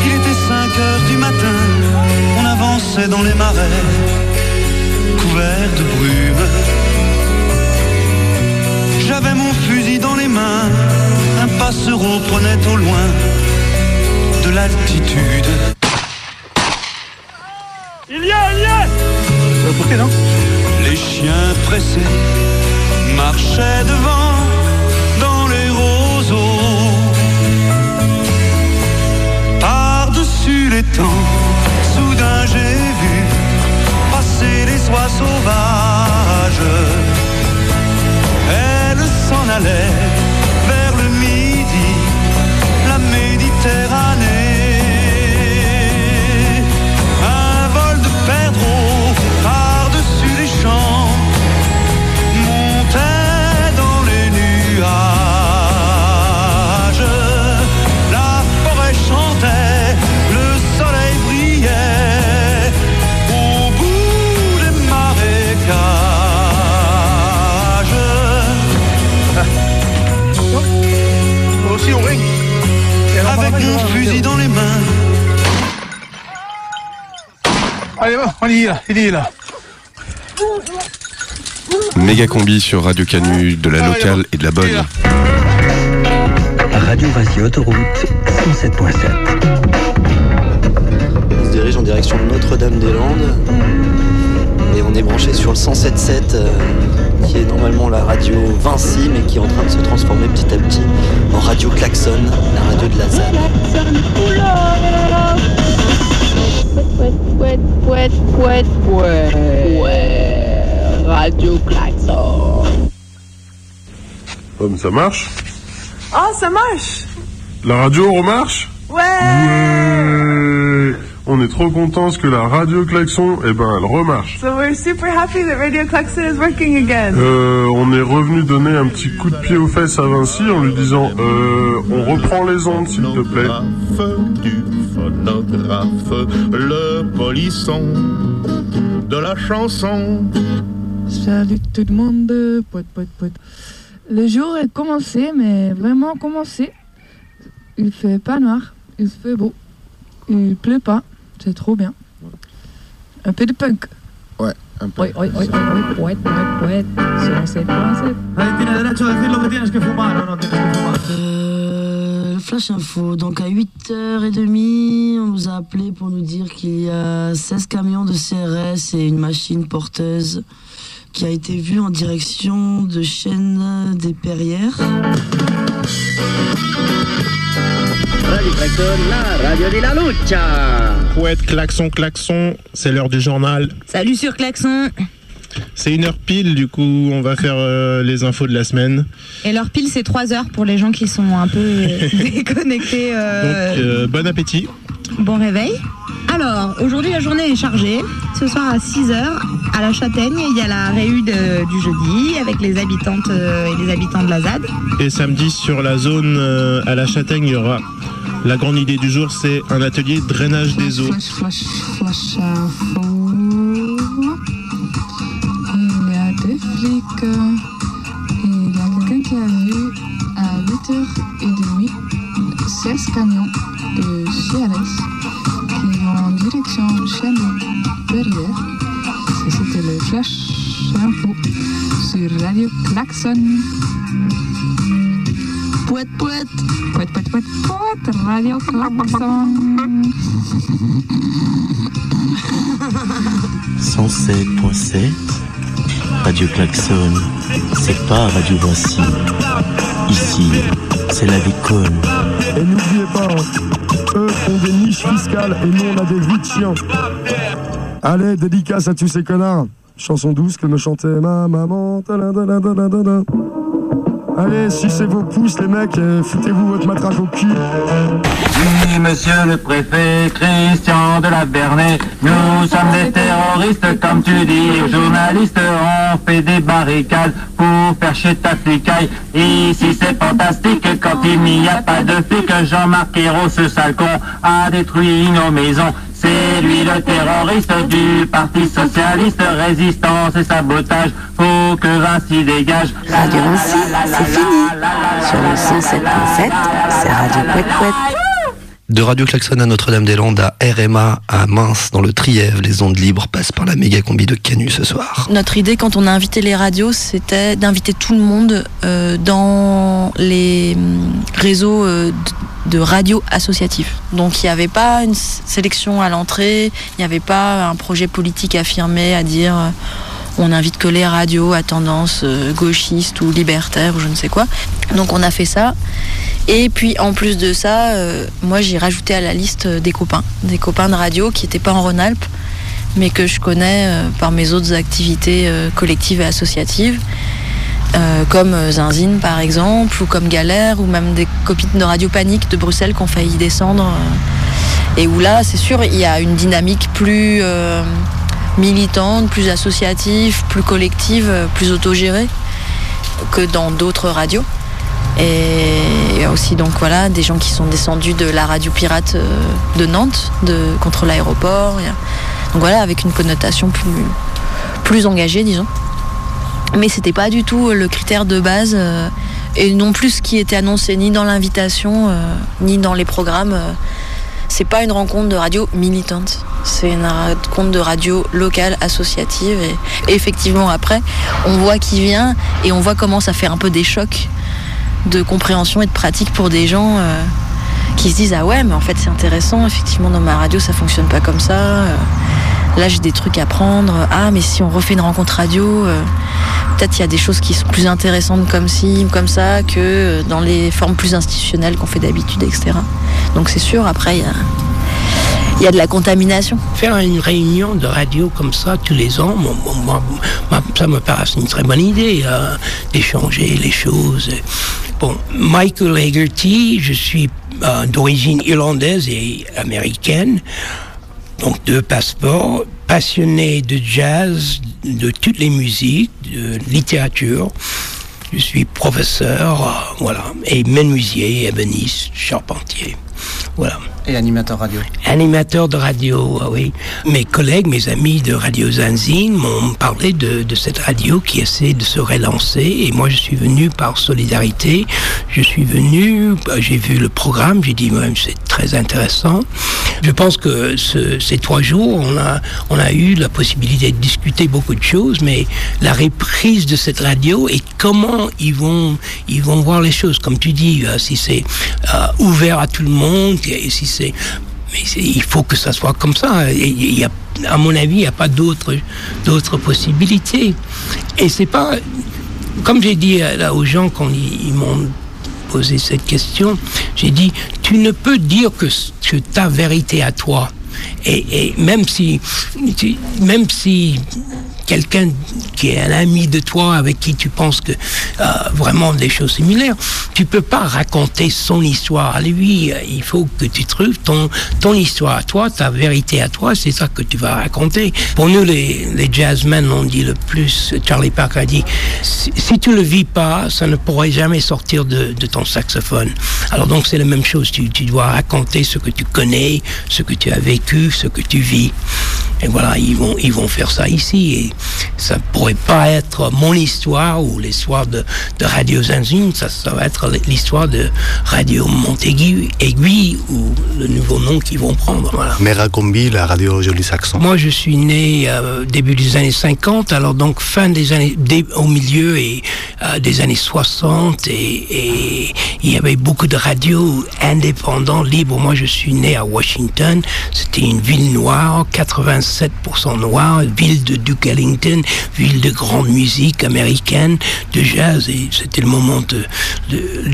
Il était 5 heures du matin, on avançait dans les marais, passereau prenait au loin de l'altitude. Il y a, il y a non? Les chiens pressés marchaient devant dans les roseaux. Par-dessus les temps, soudain j'ai vu passer les oies sauvages. Elle s'en allait là. Méga combi sur Radio Canu, de la locale et de la bonne. Radio Vassy Autoroute 107.7. On se dirige en direction de Notre-Dame-des-Landes et on est branché sur le 107.7 euh, qui est normalement la radio Vinci mais qui est en train de se transformer petit à petit en radio Klaxon, la radio de la ZAD. Pouet, pouet, pouet, pouet. Ouais. Radio Klaxon. Hum, ça marche? Oh, ça marche La radio remarche Ouais Ouais On est trop contents parce que la radio klaxon, eh ben, elle remarche. So we're super happy that Radio Klaxon is working again. Euh, on est revenu donner un petit coup de pied aux fesses à Vinci en lui disant euh, on reprend les ondes s'il te plaît. du phonographe, le polisson de la chanson. Salut tout le monde, poète, poète, poète. Le jour est commencé, mais vraiment commencé. Il fait pas noir, il fait beau. Il pleut pas, c'est trop bien. Un peu de punk. Ouais, un peu. Oui, oui, oui, oui, oui, poète, poète, poète. Sur 7.7. Euh, le Flash Info. Donc à 8h30, on nous a appelé pour nous dire qu'il y a 16 camions de CRS et une machine porteuse qui a été vue en direction de Chêne des Perrières. Radio Klaxon, la radio de la lucha. Poète, klaxon, klaxon, c'est l'heure du journal. Salut sur Klaxon. C'est une heure pile, du coup, on va faire euh, les infos de la semaine. Et leur pile, c'est 3 heures pour les gens qui sont un peu euh, [laughs] déconnectés. euh, Donc, euh, bon appétit. Bon réveil. Alors, aujourd'hui, la journée est chargée. Ce soir à 6h, à la Châtaigne, il y a la réu de- du jeudi avec les habitantes euh, et les habitants de la ZAD. Et samedi, sur la zone euh, à la Châtaigne, il y aura la grande idée du jour, c'est un atelier drainage des eaux. Flash, flash, flash info. Il y a des flics. euh, Il y a quelqu'un qui a vu à 8h30 16 camions de CRS qui vont en direction. Ça, c'était le flash info sur Radio Klaxon. Poète, poète. Poète, poète, poète, poète, Radio Klaxon. 107.7 Radio Klaxon, c'est pas Radio Voici. Ici, c'est la déconne. Et n'oubliez pas, eux ont des niches fiscales et nous on a des vies de chiens. Allez, dédicace à tous ces connards. Chanson douce que me chantait ma maman. Allez, si c'est vos pouces, les mecs, foutez-vous votre matraque au cul. Oui, monsieur le préfet, Christian de la Bernay, nous sommes des terroristes, comme tu dis, journalistes, on fait des barricades pour faire chier ta flicaille. Ici c'est fantastique, quand il n'y a pas de flic, Jean-Marc Ayrault, ce sale con, a détruit nos maisons. C'est lui le terroriste du Parti Socialiste, résistance et sabotage, faut que Vinci dégage. Radio Vinci, c'est fini. Sur le 107.7, c'est Radio Couette. De Radio Klaxon à Notre-Dame-des-Landes à RMA à Mince dans le Trièvre, les ondes libres passent par la méga combi de Canu ce soir. Notre idée quand on a invité les radios, c'était d'inviter tout le monde euh, dans les hum, réseaux euh, de radios associatives. Donc il n'y avait pas une sélection à l'entrée, il n'y avait pas un projet politique affirmé à dire euh, on invite que les radios à tendance euh, gauchiste ou libertaire ou je ne sais quoi. Donc on a fait ça. Et puis en plus de ça, euh, moi j'ai rajouté à la liste euh, des copains, des copains de radio qui n'étaient pas en Rhône-Alpes, mais que je connais par mes autres activités collectives et associatives, comme Zinzine par exemple, ou comme Galère, ou même des copines de Radio Panique de Bruxelles qui ont failli descendre. et où là, c'est sûr, il y a une dynamique plus militante, plus associative, plus collective, euh, plus autogérée que dans d'autres radios. Et aussi donc voilà des gens qui sont descendus de la radio pirate euh, de Nantes, de contre l'aéroport. Donc voilà, avec une connotation plus plus engagée, disons. Mais c'était pas du tout le critère de base euh, et non plus ce qui était annoncé ni dans l'invitation euh, ni dans les programmes. euh. C'est pas une rencontre de radio militante, c'est une rencontre de radio locale associative. Et, effectivement après on voit qui vient et on voit comment ça fait un peu des chocs de compréhension et de pratique pour des gens euh, qui se disent ah ouais mais en fait c'est intéressant. Effectivement dans ma radio ça fonctionne pas comme ça. Euh, là j'ai des trucs à prendre ah mais si on refait une rencontre radio euh, peut-être il y a des choses qui sont plus intéressantes comme ci comme ça que euh, dans les formes plus institutionnelles qu'on fait d'habitude etc donc c'est sûr après il y a de la contamination. Faire une réunion de radio comme ça tous les ans, moi, ça me paraît une très bonne idée euh, d'échanger les choses. Bon, Michael Hegarty, je suis euh, d'origine irlandaise et américaine, donc deux passeports, passionné de jazz, de toutes les musiques, de littérature. Je suis professeur, euh, voilà, et menuisier, ébéniste, charpentier. Voilà. Et animateur radio. Animateur de radio, ah oui. Mes collègues, mes amis de Radio Zanzine m'ont parlé de, cette radio qui essaie de se relancer. Et moi, je suis venu par solidarité. Je suis venu, bah, j'ai vu le programme, j'ai dit, ouais, c'est très intéressant. Je pense que ce- ces trois jours, on a, on a eu la possibilité de discuter beaucoup de choses, mais la reprise de cette radio et comment ils vont, ils vont voir les choses. Comme tu dis, euh, si c'est euh, ouvert à tout le monde, et si mais il faut que ça soit comme ça. Il a, à mon avis, il n'y a pas d'autres possibilités. Et c'est pas, comme j'ai dit euh, là aux gens quand ils, m'ont posé cette question, j'ai dit, tu ne peux dire que, que ta vérité à toi. Et, et même si, même si quelqu'un qui est un ami de toi avec qui tu penses que euh, vraiment des choses similaires, tu peux pas raconter son histoire à lui. Euh, Il faut que tu trouves ton ton histoire à toi, ta vérité à toi, c'est ça que tu vas raconter. Pour nous les les jazzmen, on dit le plus. Charlie Parker a dit si, si tu le vis pas, ça ne pourrait jamais sortir de, de ton saxophone. Alors donc c'est la même chose. Tu, tu dois raconter ce que tu connais, ce que tu as vécu, ce que tu vis. Et voilà, ils vont, ils vont faire ça ici. Et ça pourrait pas être mon histoire ou l'histoire de, de Radio Zanzine, ça, ça va être l'histoire de Radio Montaigu Aiguille ou le nouveau nom qu'ils vont prendre. Voilà. Meracombi, la radio Joli Saxon. Moi, je suis né euh, début des années 50, alors donc fin des années, dé- au milieu et euh, des années 60, et, et il y avait beaucoup de radios indépendants, libres. Moi, je suis né à Washington, c'était une ville noire, 87% noire, ville de Duke Ellington, ville de grande musique américaine, de jazz, et c'était le moment de,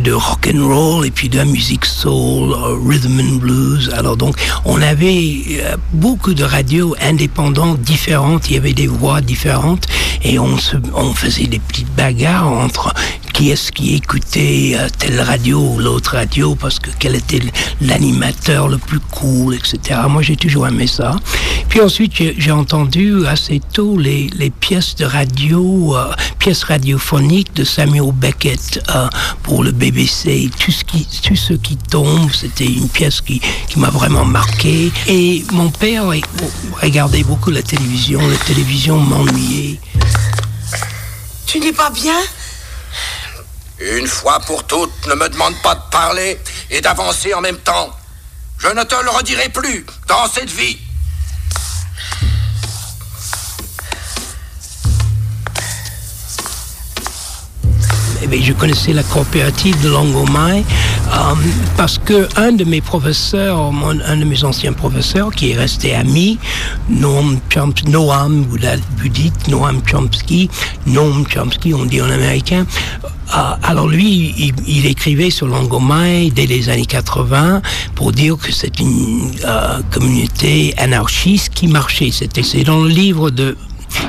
de, rock and roll, et puis de la musique soul, euh, rhythm and blues. Alors donc, on avait euh, beaucoup de radios indépendantes différentes, il y avait des voix différentes, et on, on faisait des petites bagarres entre qui est-ce qui écoutait euh, telle radio ou l'autre radio, parce que quel était l'animateur le plus cool, etc. Moi, j'ai toujours aimé ça. Puis ensuite, j'ai entendu assez tôt les, pièces de radio, euh, pièces radiophoniques de Samuel Beckett euh, pour le BBC. Tout ce qui, tout ce qui tombe, c'était une pièce qui, qui m'a vraiment marqué. Et mon père regardait beaucoup la télévision. La télévision m'ennuyait. Tu n'es pas bien? Une fois pour toutes, ne me demande pas de parler et d'avancer en même temps. Je ne te le redirai plus dans cette vie. Eh je connaissais la coopérative de Langomai euh, parce que un de mes professeurs, un de mes anciens professeurs, qui est resté ami, Noam Chomsky, Noam, dites, Noam Chomsky, Noam Chomsky, on dit en américain, euh, alors lui, il, écrivait sur Langomai dès les années 80 pour dire que c'est une euh, communauté anarchiste qui marchait. C'était c'est dans le livre de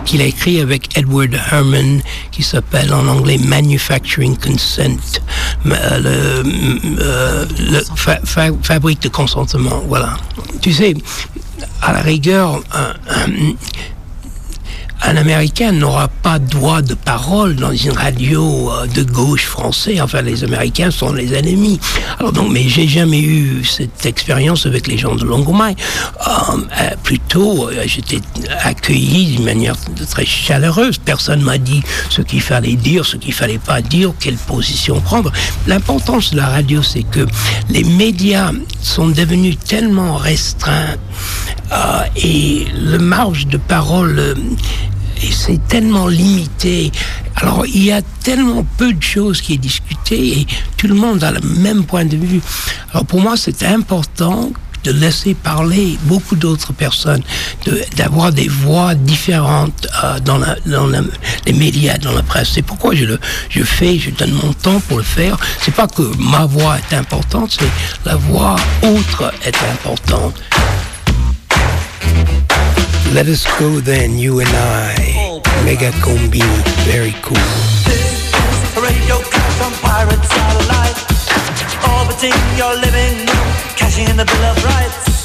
qu'il a écrit avec Edward Herman, qui s'appelle en anglais Manufacturing Consent, euh, le, euh, fabrique de consentement. Voilà. Tu sais, à la rigueur, un Américain n'aura pas droit de parole dans une radio euh, de gauche français. Enfin, les Américains sont les ennemis. Alors donc, mais j'ai jamais eu cette expérience avec les gens de Longomai. Euh, euh, plutôt, j'étais accueilli d'une manière très chaleureuse. Personne m'a dit ce qu'il fallait dire, ce qu'il fallait pas dire, quelle position prendre. L'importance de la radio, c'est que les médias sont devenus tellement restreints et le marge de parole c'est tellement limité. Alors, il y a tellement peu de choses qui est discutées et tout le monde a le même point de vue. Alors, pour moi, c'est important de laisser parler beaucoup d'autres personnes, d'avoir des voix différentes euh, dans, la, dans les médias, dans la presse. C'est pourquoi je le je fais, je donne mon temps pour le faire. C'est pas que ma voix est importante, c'est la voix autre est importante. Let us go then, you and I. Mega Combi, very cool. This is radio crash on pirate satellite. Orbiting your living room, cashing in the Bill of Rights.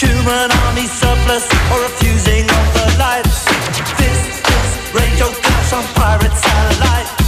Human army surplus or refusing of the lights. This is radio crash on pirate satellite.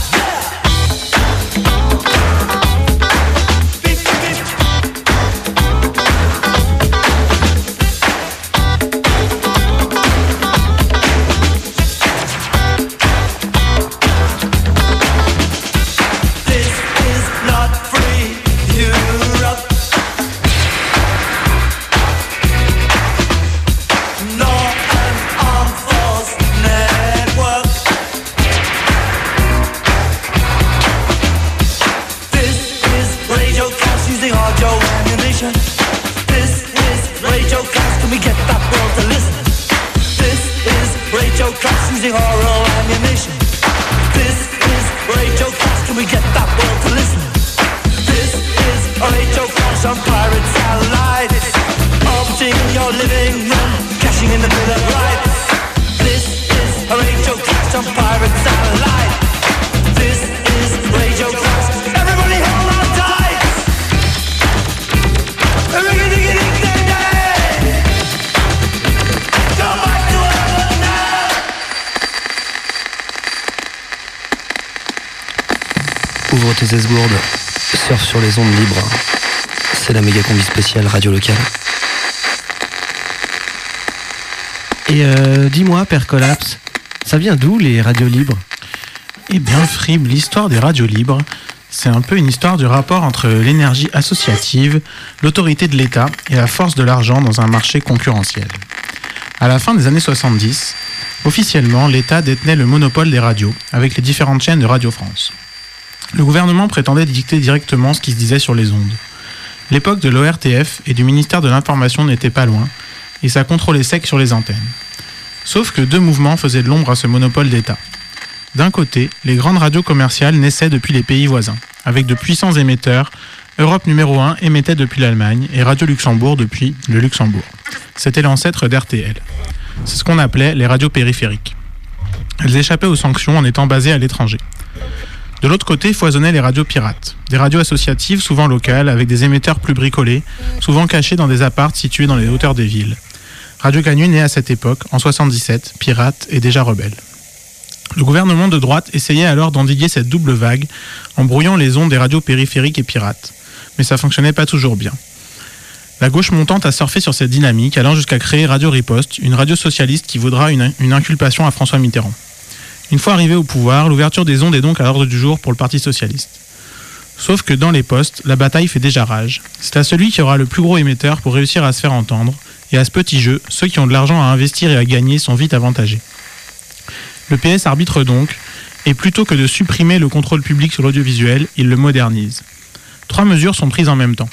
Et euh, dis-moi, Père Collapse, ça vient d'où les radios libres? Eh bien, Frib, l'histoire des radios libres, c'est un peu une histoire du rapport entre l'énergie associative, l'autorité de l'État et la force de l'argent dans un marché concurrentiel. À la fin des années 70, officiellement, l'État détenait le monopole des radios avec les différentes chaînes de Radio France. Le gouvernement prétendait dicter directement ce qui se disait sur les ondes. L'époque de l'ORTF et du ministère de l'Information n'était pas loin, et ça contrôlait sec sur les antennes. Sauf que deux mouvements faisaient de l'ombre à ce monopole d'État. D'un côté, les grandes radios commerciales naissaient depuis les pays voisins, avec de puissants émetteurs. Europe numéro 1 émettait depuis l'Allemagne et Radio Luxembourg depuis le Luxembourg. C'était l'ancêtre d'RTL. C'est ce qu'on appelait les radios périphériques. Elles échappaient aux sanctions en étant basées à l'étranger. De l'autre côté foisonnaient les radios pirates, des radios associatives souvent locales avec des émetteurs plus bricolés, souvent cachés dans des apparts situés dans les hauteurs des villes. Radio Canu naît à cette époque, en 77, pirate et déjà rebelle. Le gouvernement de droite essayait alors d'endiguer cette double vague en brouillant les ondes des radios périphériques et pirates. Mais ça fonctionnait pas toujours bien. La gauche montante a surfé sur cette dynamique, allant jusqu'à créer Radio Riposte, une radio socialiste qui vaudra une, une inculpation à François Mitterrand. Une fois arrivé au pouvoir, l'ouverture des ondes est donc à l'ordre du jour pour le Parti socialiste. Sauf que dans les postes, la bataille fait déjà rage. C'est à celui qui aura le plus gros émetteur pour réussir à se faire entendre, et à ce petit jeu, ceux qui ont de l'argent à investir et à gagner sont vite avantagés. Le PS arbitre donc, et plutôt que de supprimer le contrôle public sur l'audiovisuel, il le modernise. Trois mesures sont prises en même temps.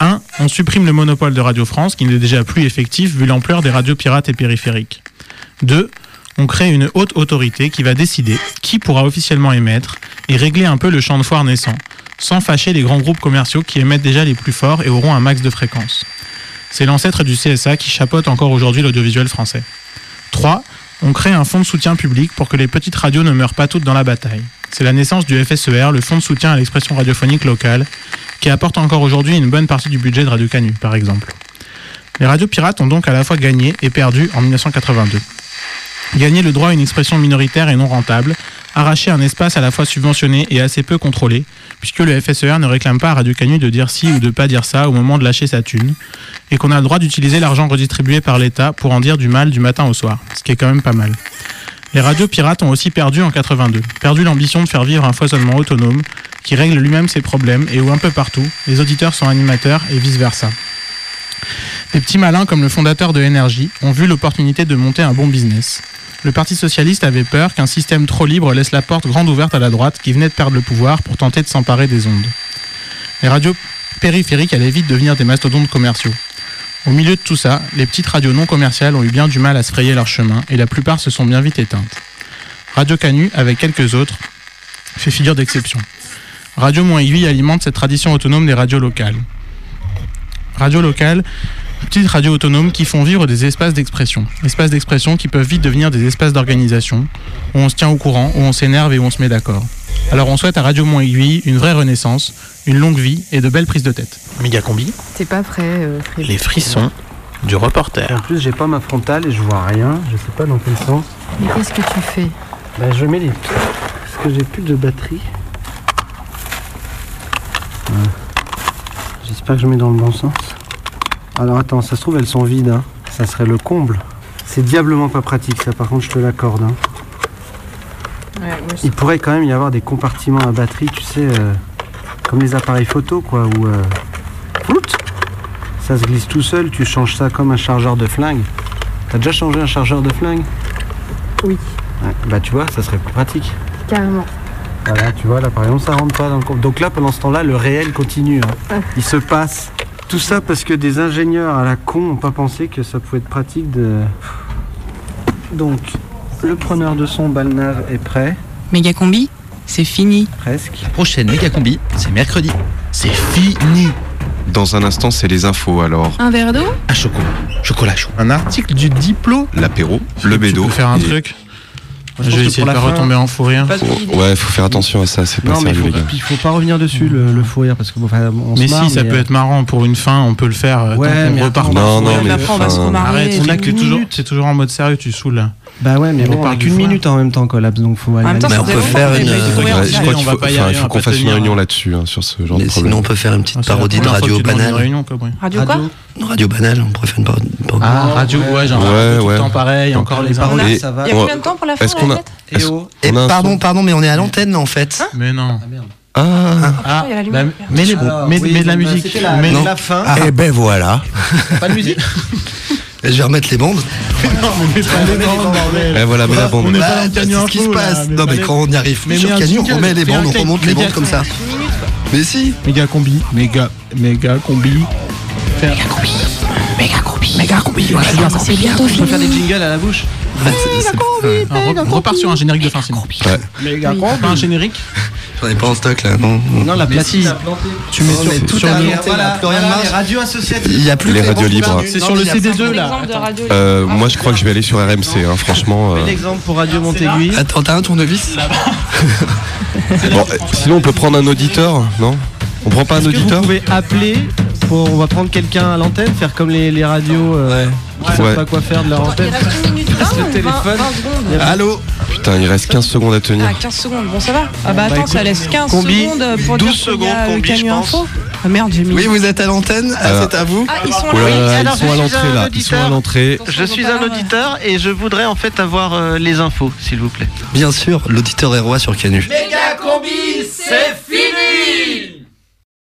1. On supprime le monopole de Radio France, qui n'est déjà plus effectif vu l'ampleur des radios pirates et périphériques. 2. On crée une haute autorité qui va décider qui pourra officiellement émettre et régler un peu le champ de foire naissant, sans fâcher les grands groupes commerciaux qui émettent déjà les plus forts et auront un max de fréquences. C'est l'ancêtre du CSA qui chapeaute encore aujourd'hui l'audiovisuel français. 3. On crée un fonds de soutien public pour que les petites radios ne meurent pas toutes dans la bataille. C'est la naissance du FSER, le fonds de soutien à l'expression radiophonique locale, qui apporte encore aujourd'hui une bonne partie du budget de Radio Canu, par exemple. Les radios pirates ont donc à la fois gagné et perdu en 1982. Gagner le droit à une expression minoritaire et non rentable, arracher un espace à la fois subventionné et assez peu contrôlé, puisque le FSER ne réclame pas à Radio Canu de dire ci ou de pas dire ça au moment de lâcher sa thune, et qu'on a le droit d'utiliser l'argent redistribué par l'État pour en dire du mal du matin au soir, ce qui est quand même pas mal. Les radios pirates ont aussi perdu en 82, perdu l'ambition de faire vivre un foisonnement autonome qui règle lui-même ses problèmes et où un peu partout, les auditeurs sont animateurs et vice-versa. Des petits malins comme le fondateur de Énergie ont vu l'opportunité de monter un bon business. Le Parti socialiste avait peur qu'un système trop libre laisse la porte grande ouverte à la droite qui venait de perdre le pouvoir pour tenter de s'emparer des ondes. Les radios périphériques allaient vite devenir des mastodontes commerciaux. Au milieu de tout ça, les petites radios non commerciales ont eu bien du mal à se frayer leur chemin et la plupart se sont bien vite éteintes. Radio Canu, avec quelques autres, fait figure d'exception. Radio Moins 8 alimente cette tradition autonome des radios locales. Radio locales, petites radios autonomes qui font vivre des espaces d'expression. Espaces d'expression qui peuvent vite devenir des espaces d'organisation, où on se tient au courant, où on s'énerve et où on se met d'accord. Alors on souhaite à Radio Moins 8 une vraie renaissance, une longue vie et de belles prises de tête. Méga combi. C'est pas vrai, euh. Les frissons du reporter. En plus, j'ai pas ma frontale et je vois rien. Je sais pas dans quel sens. Mais qu'est-ce que tu fais? Ben, je mets les. Parce que j'ai plus de batterie. Ouais. J'espère que je mets dans le bon sens. Alors attends, ça se trouve, elles sont vides. hein. Ça serait le comble. C'est diablement pas pratique, ça, par contre, je te l'accorde. hein. Il pourrait quand même y avoir des compartiments à batterie, tu sais, euh, comme les appareils photo, quoi, où euh, ça se glisse tout seul, tu changes ça comme un chargeur de flingue. T'as déjà changé un chargeur de flingue? Oui, Ouais, Bah tu vois, ça serait plus pratique. carrément. Voilà, tu vois, là par exemple, ça rentre pas dans le compte. Donc là, pendant ce temps-là, le réel continue. hein. Il se passe. Tout ça parce que des ingénieurs à la con n'ont pas pensé que ça pouvait être pratique de. Donc, le preneur de son Balnave est prêt. Méga combi, c'est fini. Presque. Prochaine méga combi, c'est mercredi. C'est fini. Dans un instant, c'est les infos alors. Un verre d'eau? Un chocolat. Chocolat chaud. Un article du Diplo? L'apéro, le bédo. Tu peux faire un et- truc? Je vais essayer de pas fin- retomber en fou rire. Faut- ouais, faut faire attention à ça, c'est pas Non, mais sérieux faut, les gars. puis faut pas revenir dessus, le, le fou rire, parce que bon, enfin, on Mais se marre, si, ça peut euh, être marrant pour une fin, on peut le faire. euh, Ouais, mais repart attends, pas. Non, non, mais après, on va se. Arrête, on c'est a que qu'une toujours, minute. c'est toujours en mode sérieux, tu saoules. Bah ouais, mais On on parle qu'une minute en même temps, Collapse, donc faut aller. En même temps, Mais ça on peut faire une- on je crois on qu'il faut, il on faut qu'on fasse une réunion hein. là-dessus, hein, sur ce genre Mais de sinon, problème. on peut faire une petite parodie de radio ouais. Radio quoi Radio banale, on pourrait faire une parodie. Ah, radio, ouais, genre tout ouais. le temps pareil, encore les paroles, Et- ça va. Il y a on- combien de temps pour la fin qu'on a. Et oh. Et on a pardon, son- pardon, mais on est à l'antenne en fait. Mais non. Ah, Ah, il y a la bah, lumière. mets, les- Alors, mets- oui, mets de la bah, musique. La, Mets- Non. la fin. Ah. eh ben voilà. Pas de musique Je vais remettre les bandes. [laughs] Eh voilà, mais la bande. On est Bah, pas c'est ce qui se passe. mais Non, mais quand on y arrive Mais sur mets Canyon, on remet les bandes, on remonte les méga- bandes comme ça. Mais si. Méga combi, méga, méga combi. Méga combi. Méga combi. Méga combi. C'est bien, ça, c'est bientôt On peut faire des fini. jingles à la bouche on repart sur un générique de fin sinon. Ouais. Méga Pas un générique J'en ai pas en stock là, non. Non, la platine. Tu mets sur, tout sur voilà, plus rien les radios associatives. Il y a plus Les radios libres. C'est sur le il y a CD2 pas- là. Euh, moi, je crois que je vais aller sur RMC, hein, franchement. euh. Bel exemple pour Radio Montéguy. Attends, t'as un tournevis Bon, euh, sinon, on peut prendre un auditeur, non? On prend pas un auditeur Vous pouvez appeler. Pour, on va prendre quelqu'un à l'antenne, faire comme les, les radios euh, qui savent Ouais. pas quoi faire de leur antenne. Il y Allô Putain, il reste 15 secondes à tenir. Ah, 15 secondes, bon ça va. Ah bah Bah, attends, écoute, ça laisse 15 combi, secondes pour 12 dire qu'il y a secondes, je pense. Info. Ah merde, j'ai mis. Oui, vous êtes à l'antenne, ah, Alors- c'est à vous Ah, ils sont alors, ils à l'entrée là, ils sont à l'entrée. Je suis un auditeur et je voudrais en fait avoir euh, les infos, s'il vous plaît. Bien sûr, l'auditeur est roi sur Canu. Méga combi, c'est fini